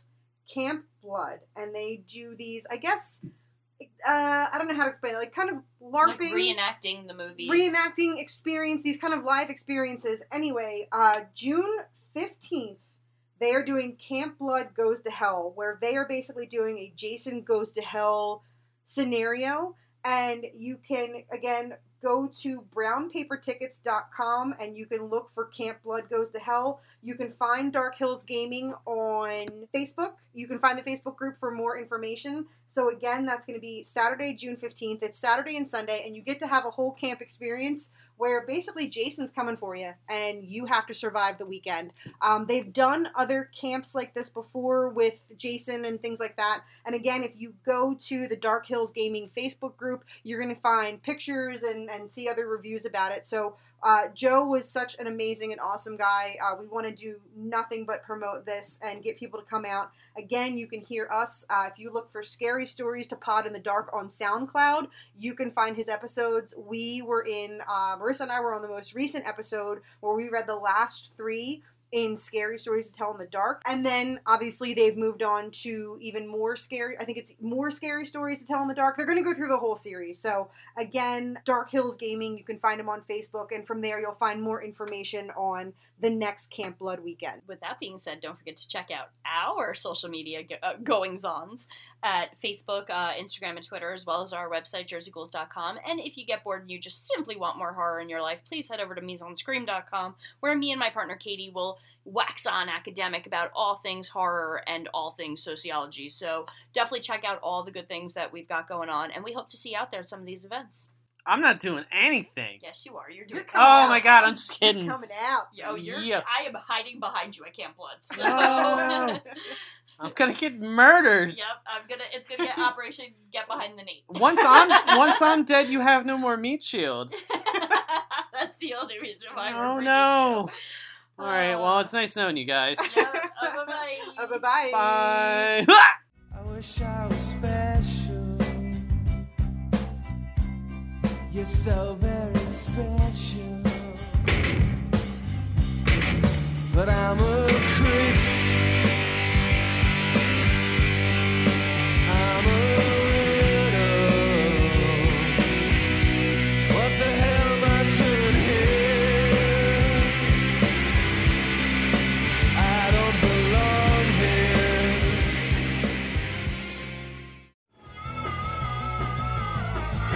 Camp Blood, and they do these. I guess uh, I don't know how to explain it. Like kind of Like LARPing, reenacting the movies. reenacting experience, these kind of live experiences. Anyway, uh, June 15th, they are doing Camp Blood Goes to Hell, where they are basically doing a Jason Goes to Hell scenario. And you can, again, go to brownpapertickets.com and you can look for Camp Blood Goes to Hell. You can find Dark Hills Gaming on Facebook. You can find the Facebook group for more information. So, again, that's going to be Saturday, June 15th. It's Saturday and Sunday, and you get to have a whole camp experience where basically Jason's coming for you and you have to survive the weekend. Um, they've done other camps like this before with Jason and things like that. And again, if you go to the Dark Hills Gaming Facebook group, you're going to find pictures and, and see other reviews about it. So, uh, Joe was such an amazing and awesome guy. Uh, we want to do nothing but promote this and get people to come out. Again, you can hear us. Uh, if you look for Scary Stories to Pod in the Dark on SoundCloud, you can find his episodes. We were in, uh, Marissa and I were on the most recent episode where we read the last three in Scary Stories to Tell in the Dark. And then obviously they've moved on to even more scary, I think it's more Scary Stories to Tell in the Dark. They're going to go through the whole series. So again, Dark Hills Gaming, you can find them on Facebook. And from there, you'll find more information on the next Camp Blood weekend. With that being said, don't forget to check out our social media go- uh, goings ons at Facebook, uh, Instagram, and Twitter, as well as our website, jerseyghouls.com. And if you get bored and you just simply want more horror in your life, please head over to mesonscream.com, where me and my partner Katie will wax on academic about all things horror and all things sociology. So definitely check out all the good things that we've got going on, and we hope to see you out there at some of these events. I'm not doing anything. Yes, you are. You're doing. Oh my god, I'm just kidding. Coming out. Yo, you're. Yeah. I am hiding behind you at Camp Blood. So. No. I'm gonna get murdered. Yep, I'm gonna. It's gonna get Operation Get Behind the Nate. Once I'm once I'm dead, you have no more meat shield. That's the only reason why we're Oh bringing no. All right. Well, it's nice knowing you guys. you. Yep, uh, bye Uh, bye-bye. Bye. I wish I was special. You're so very special. But I'm a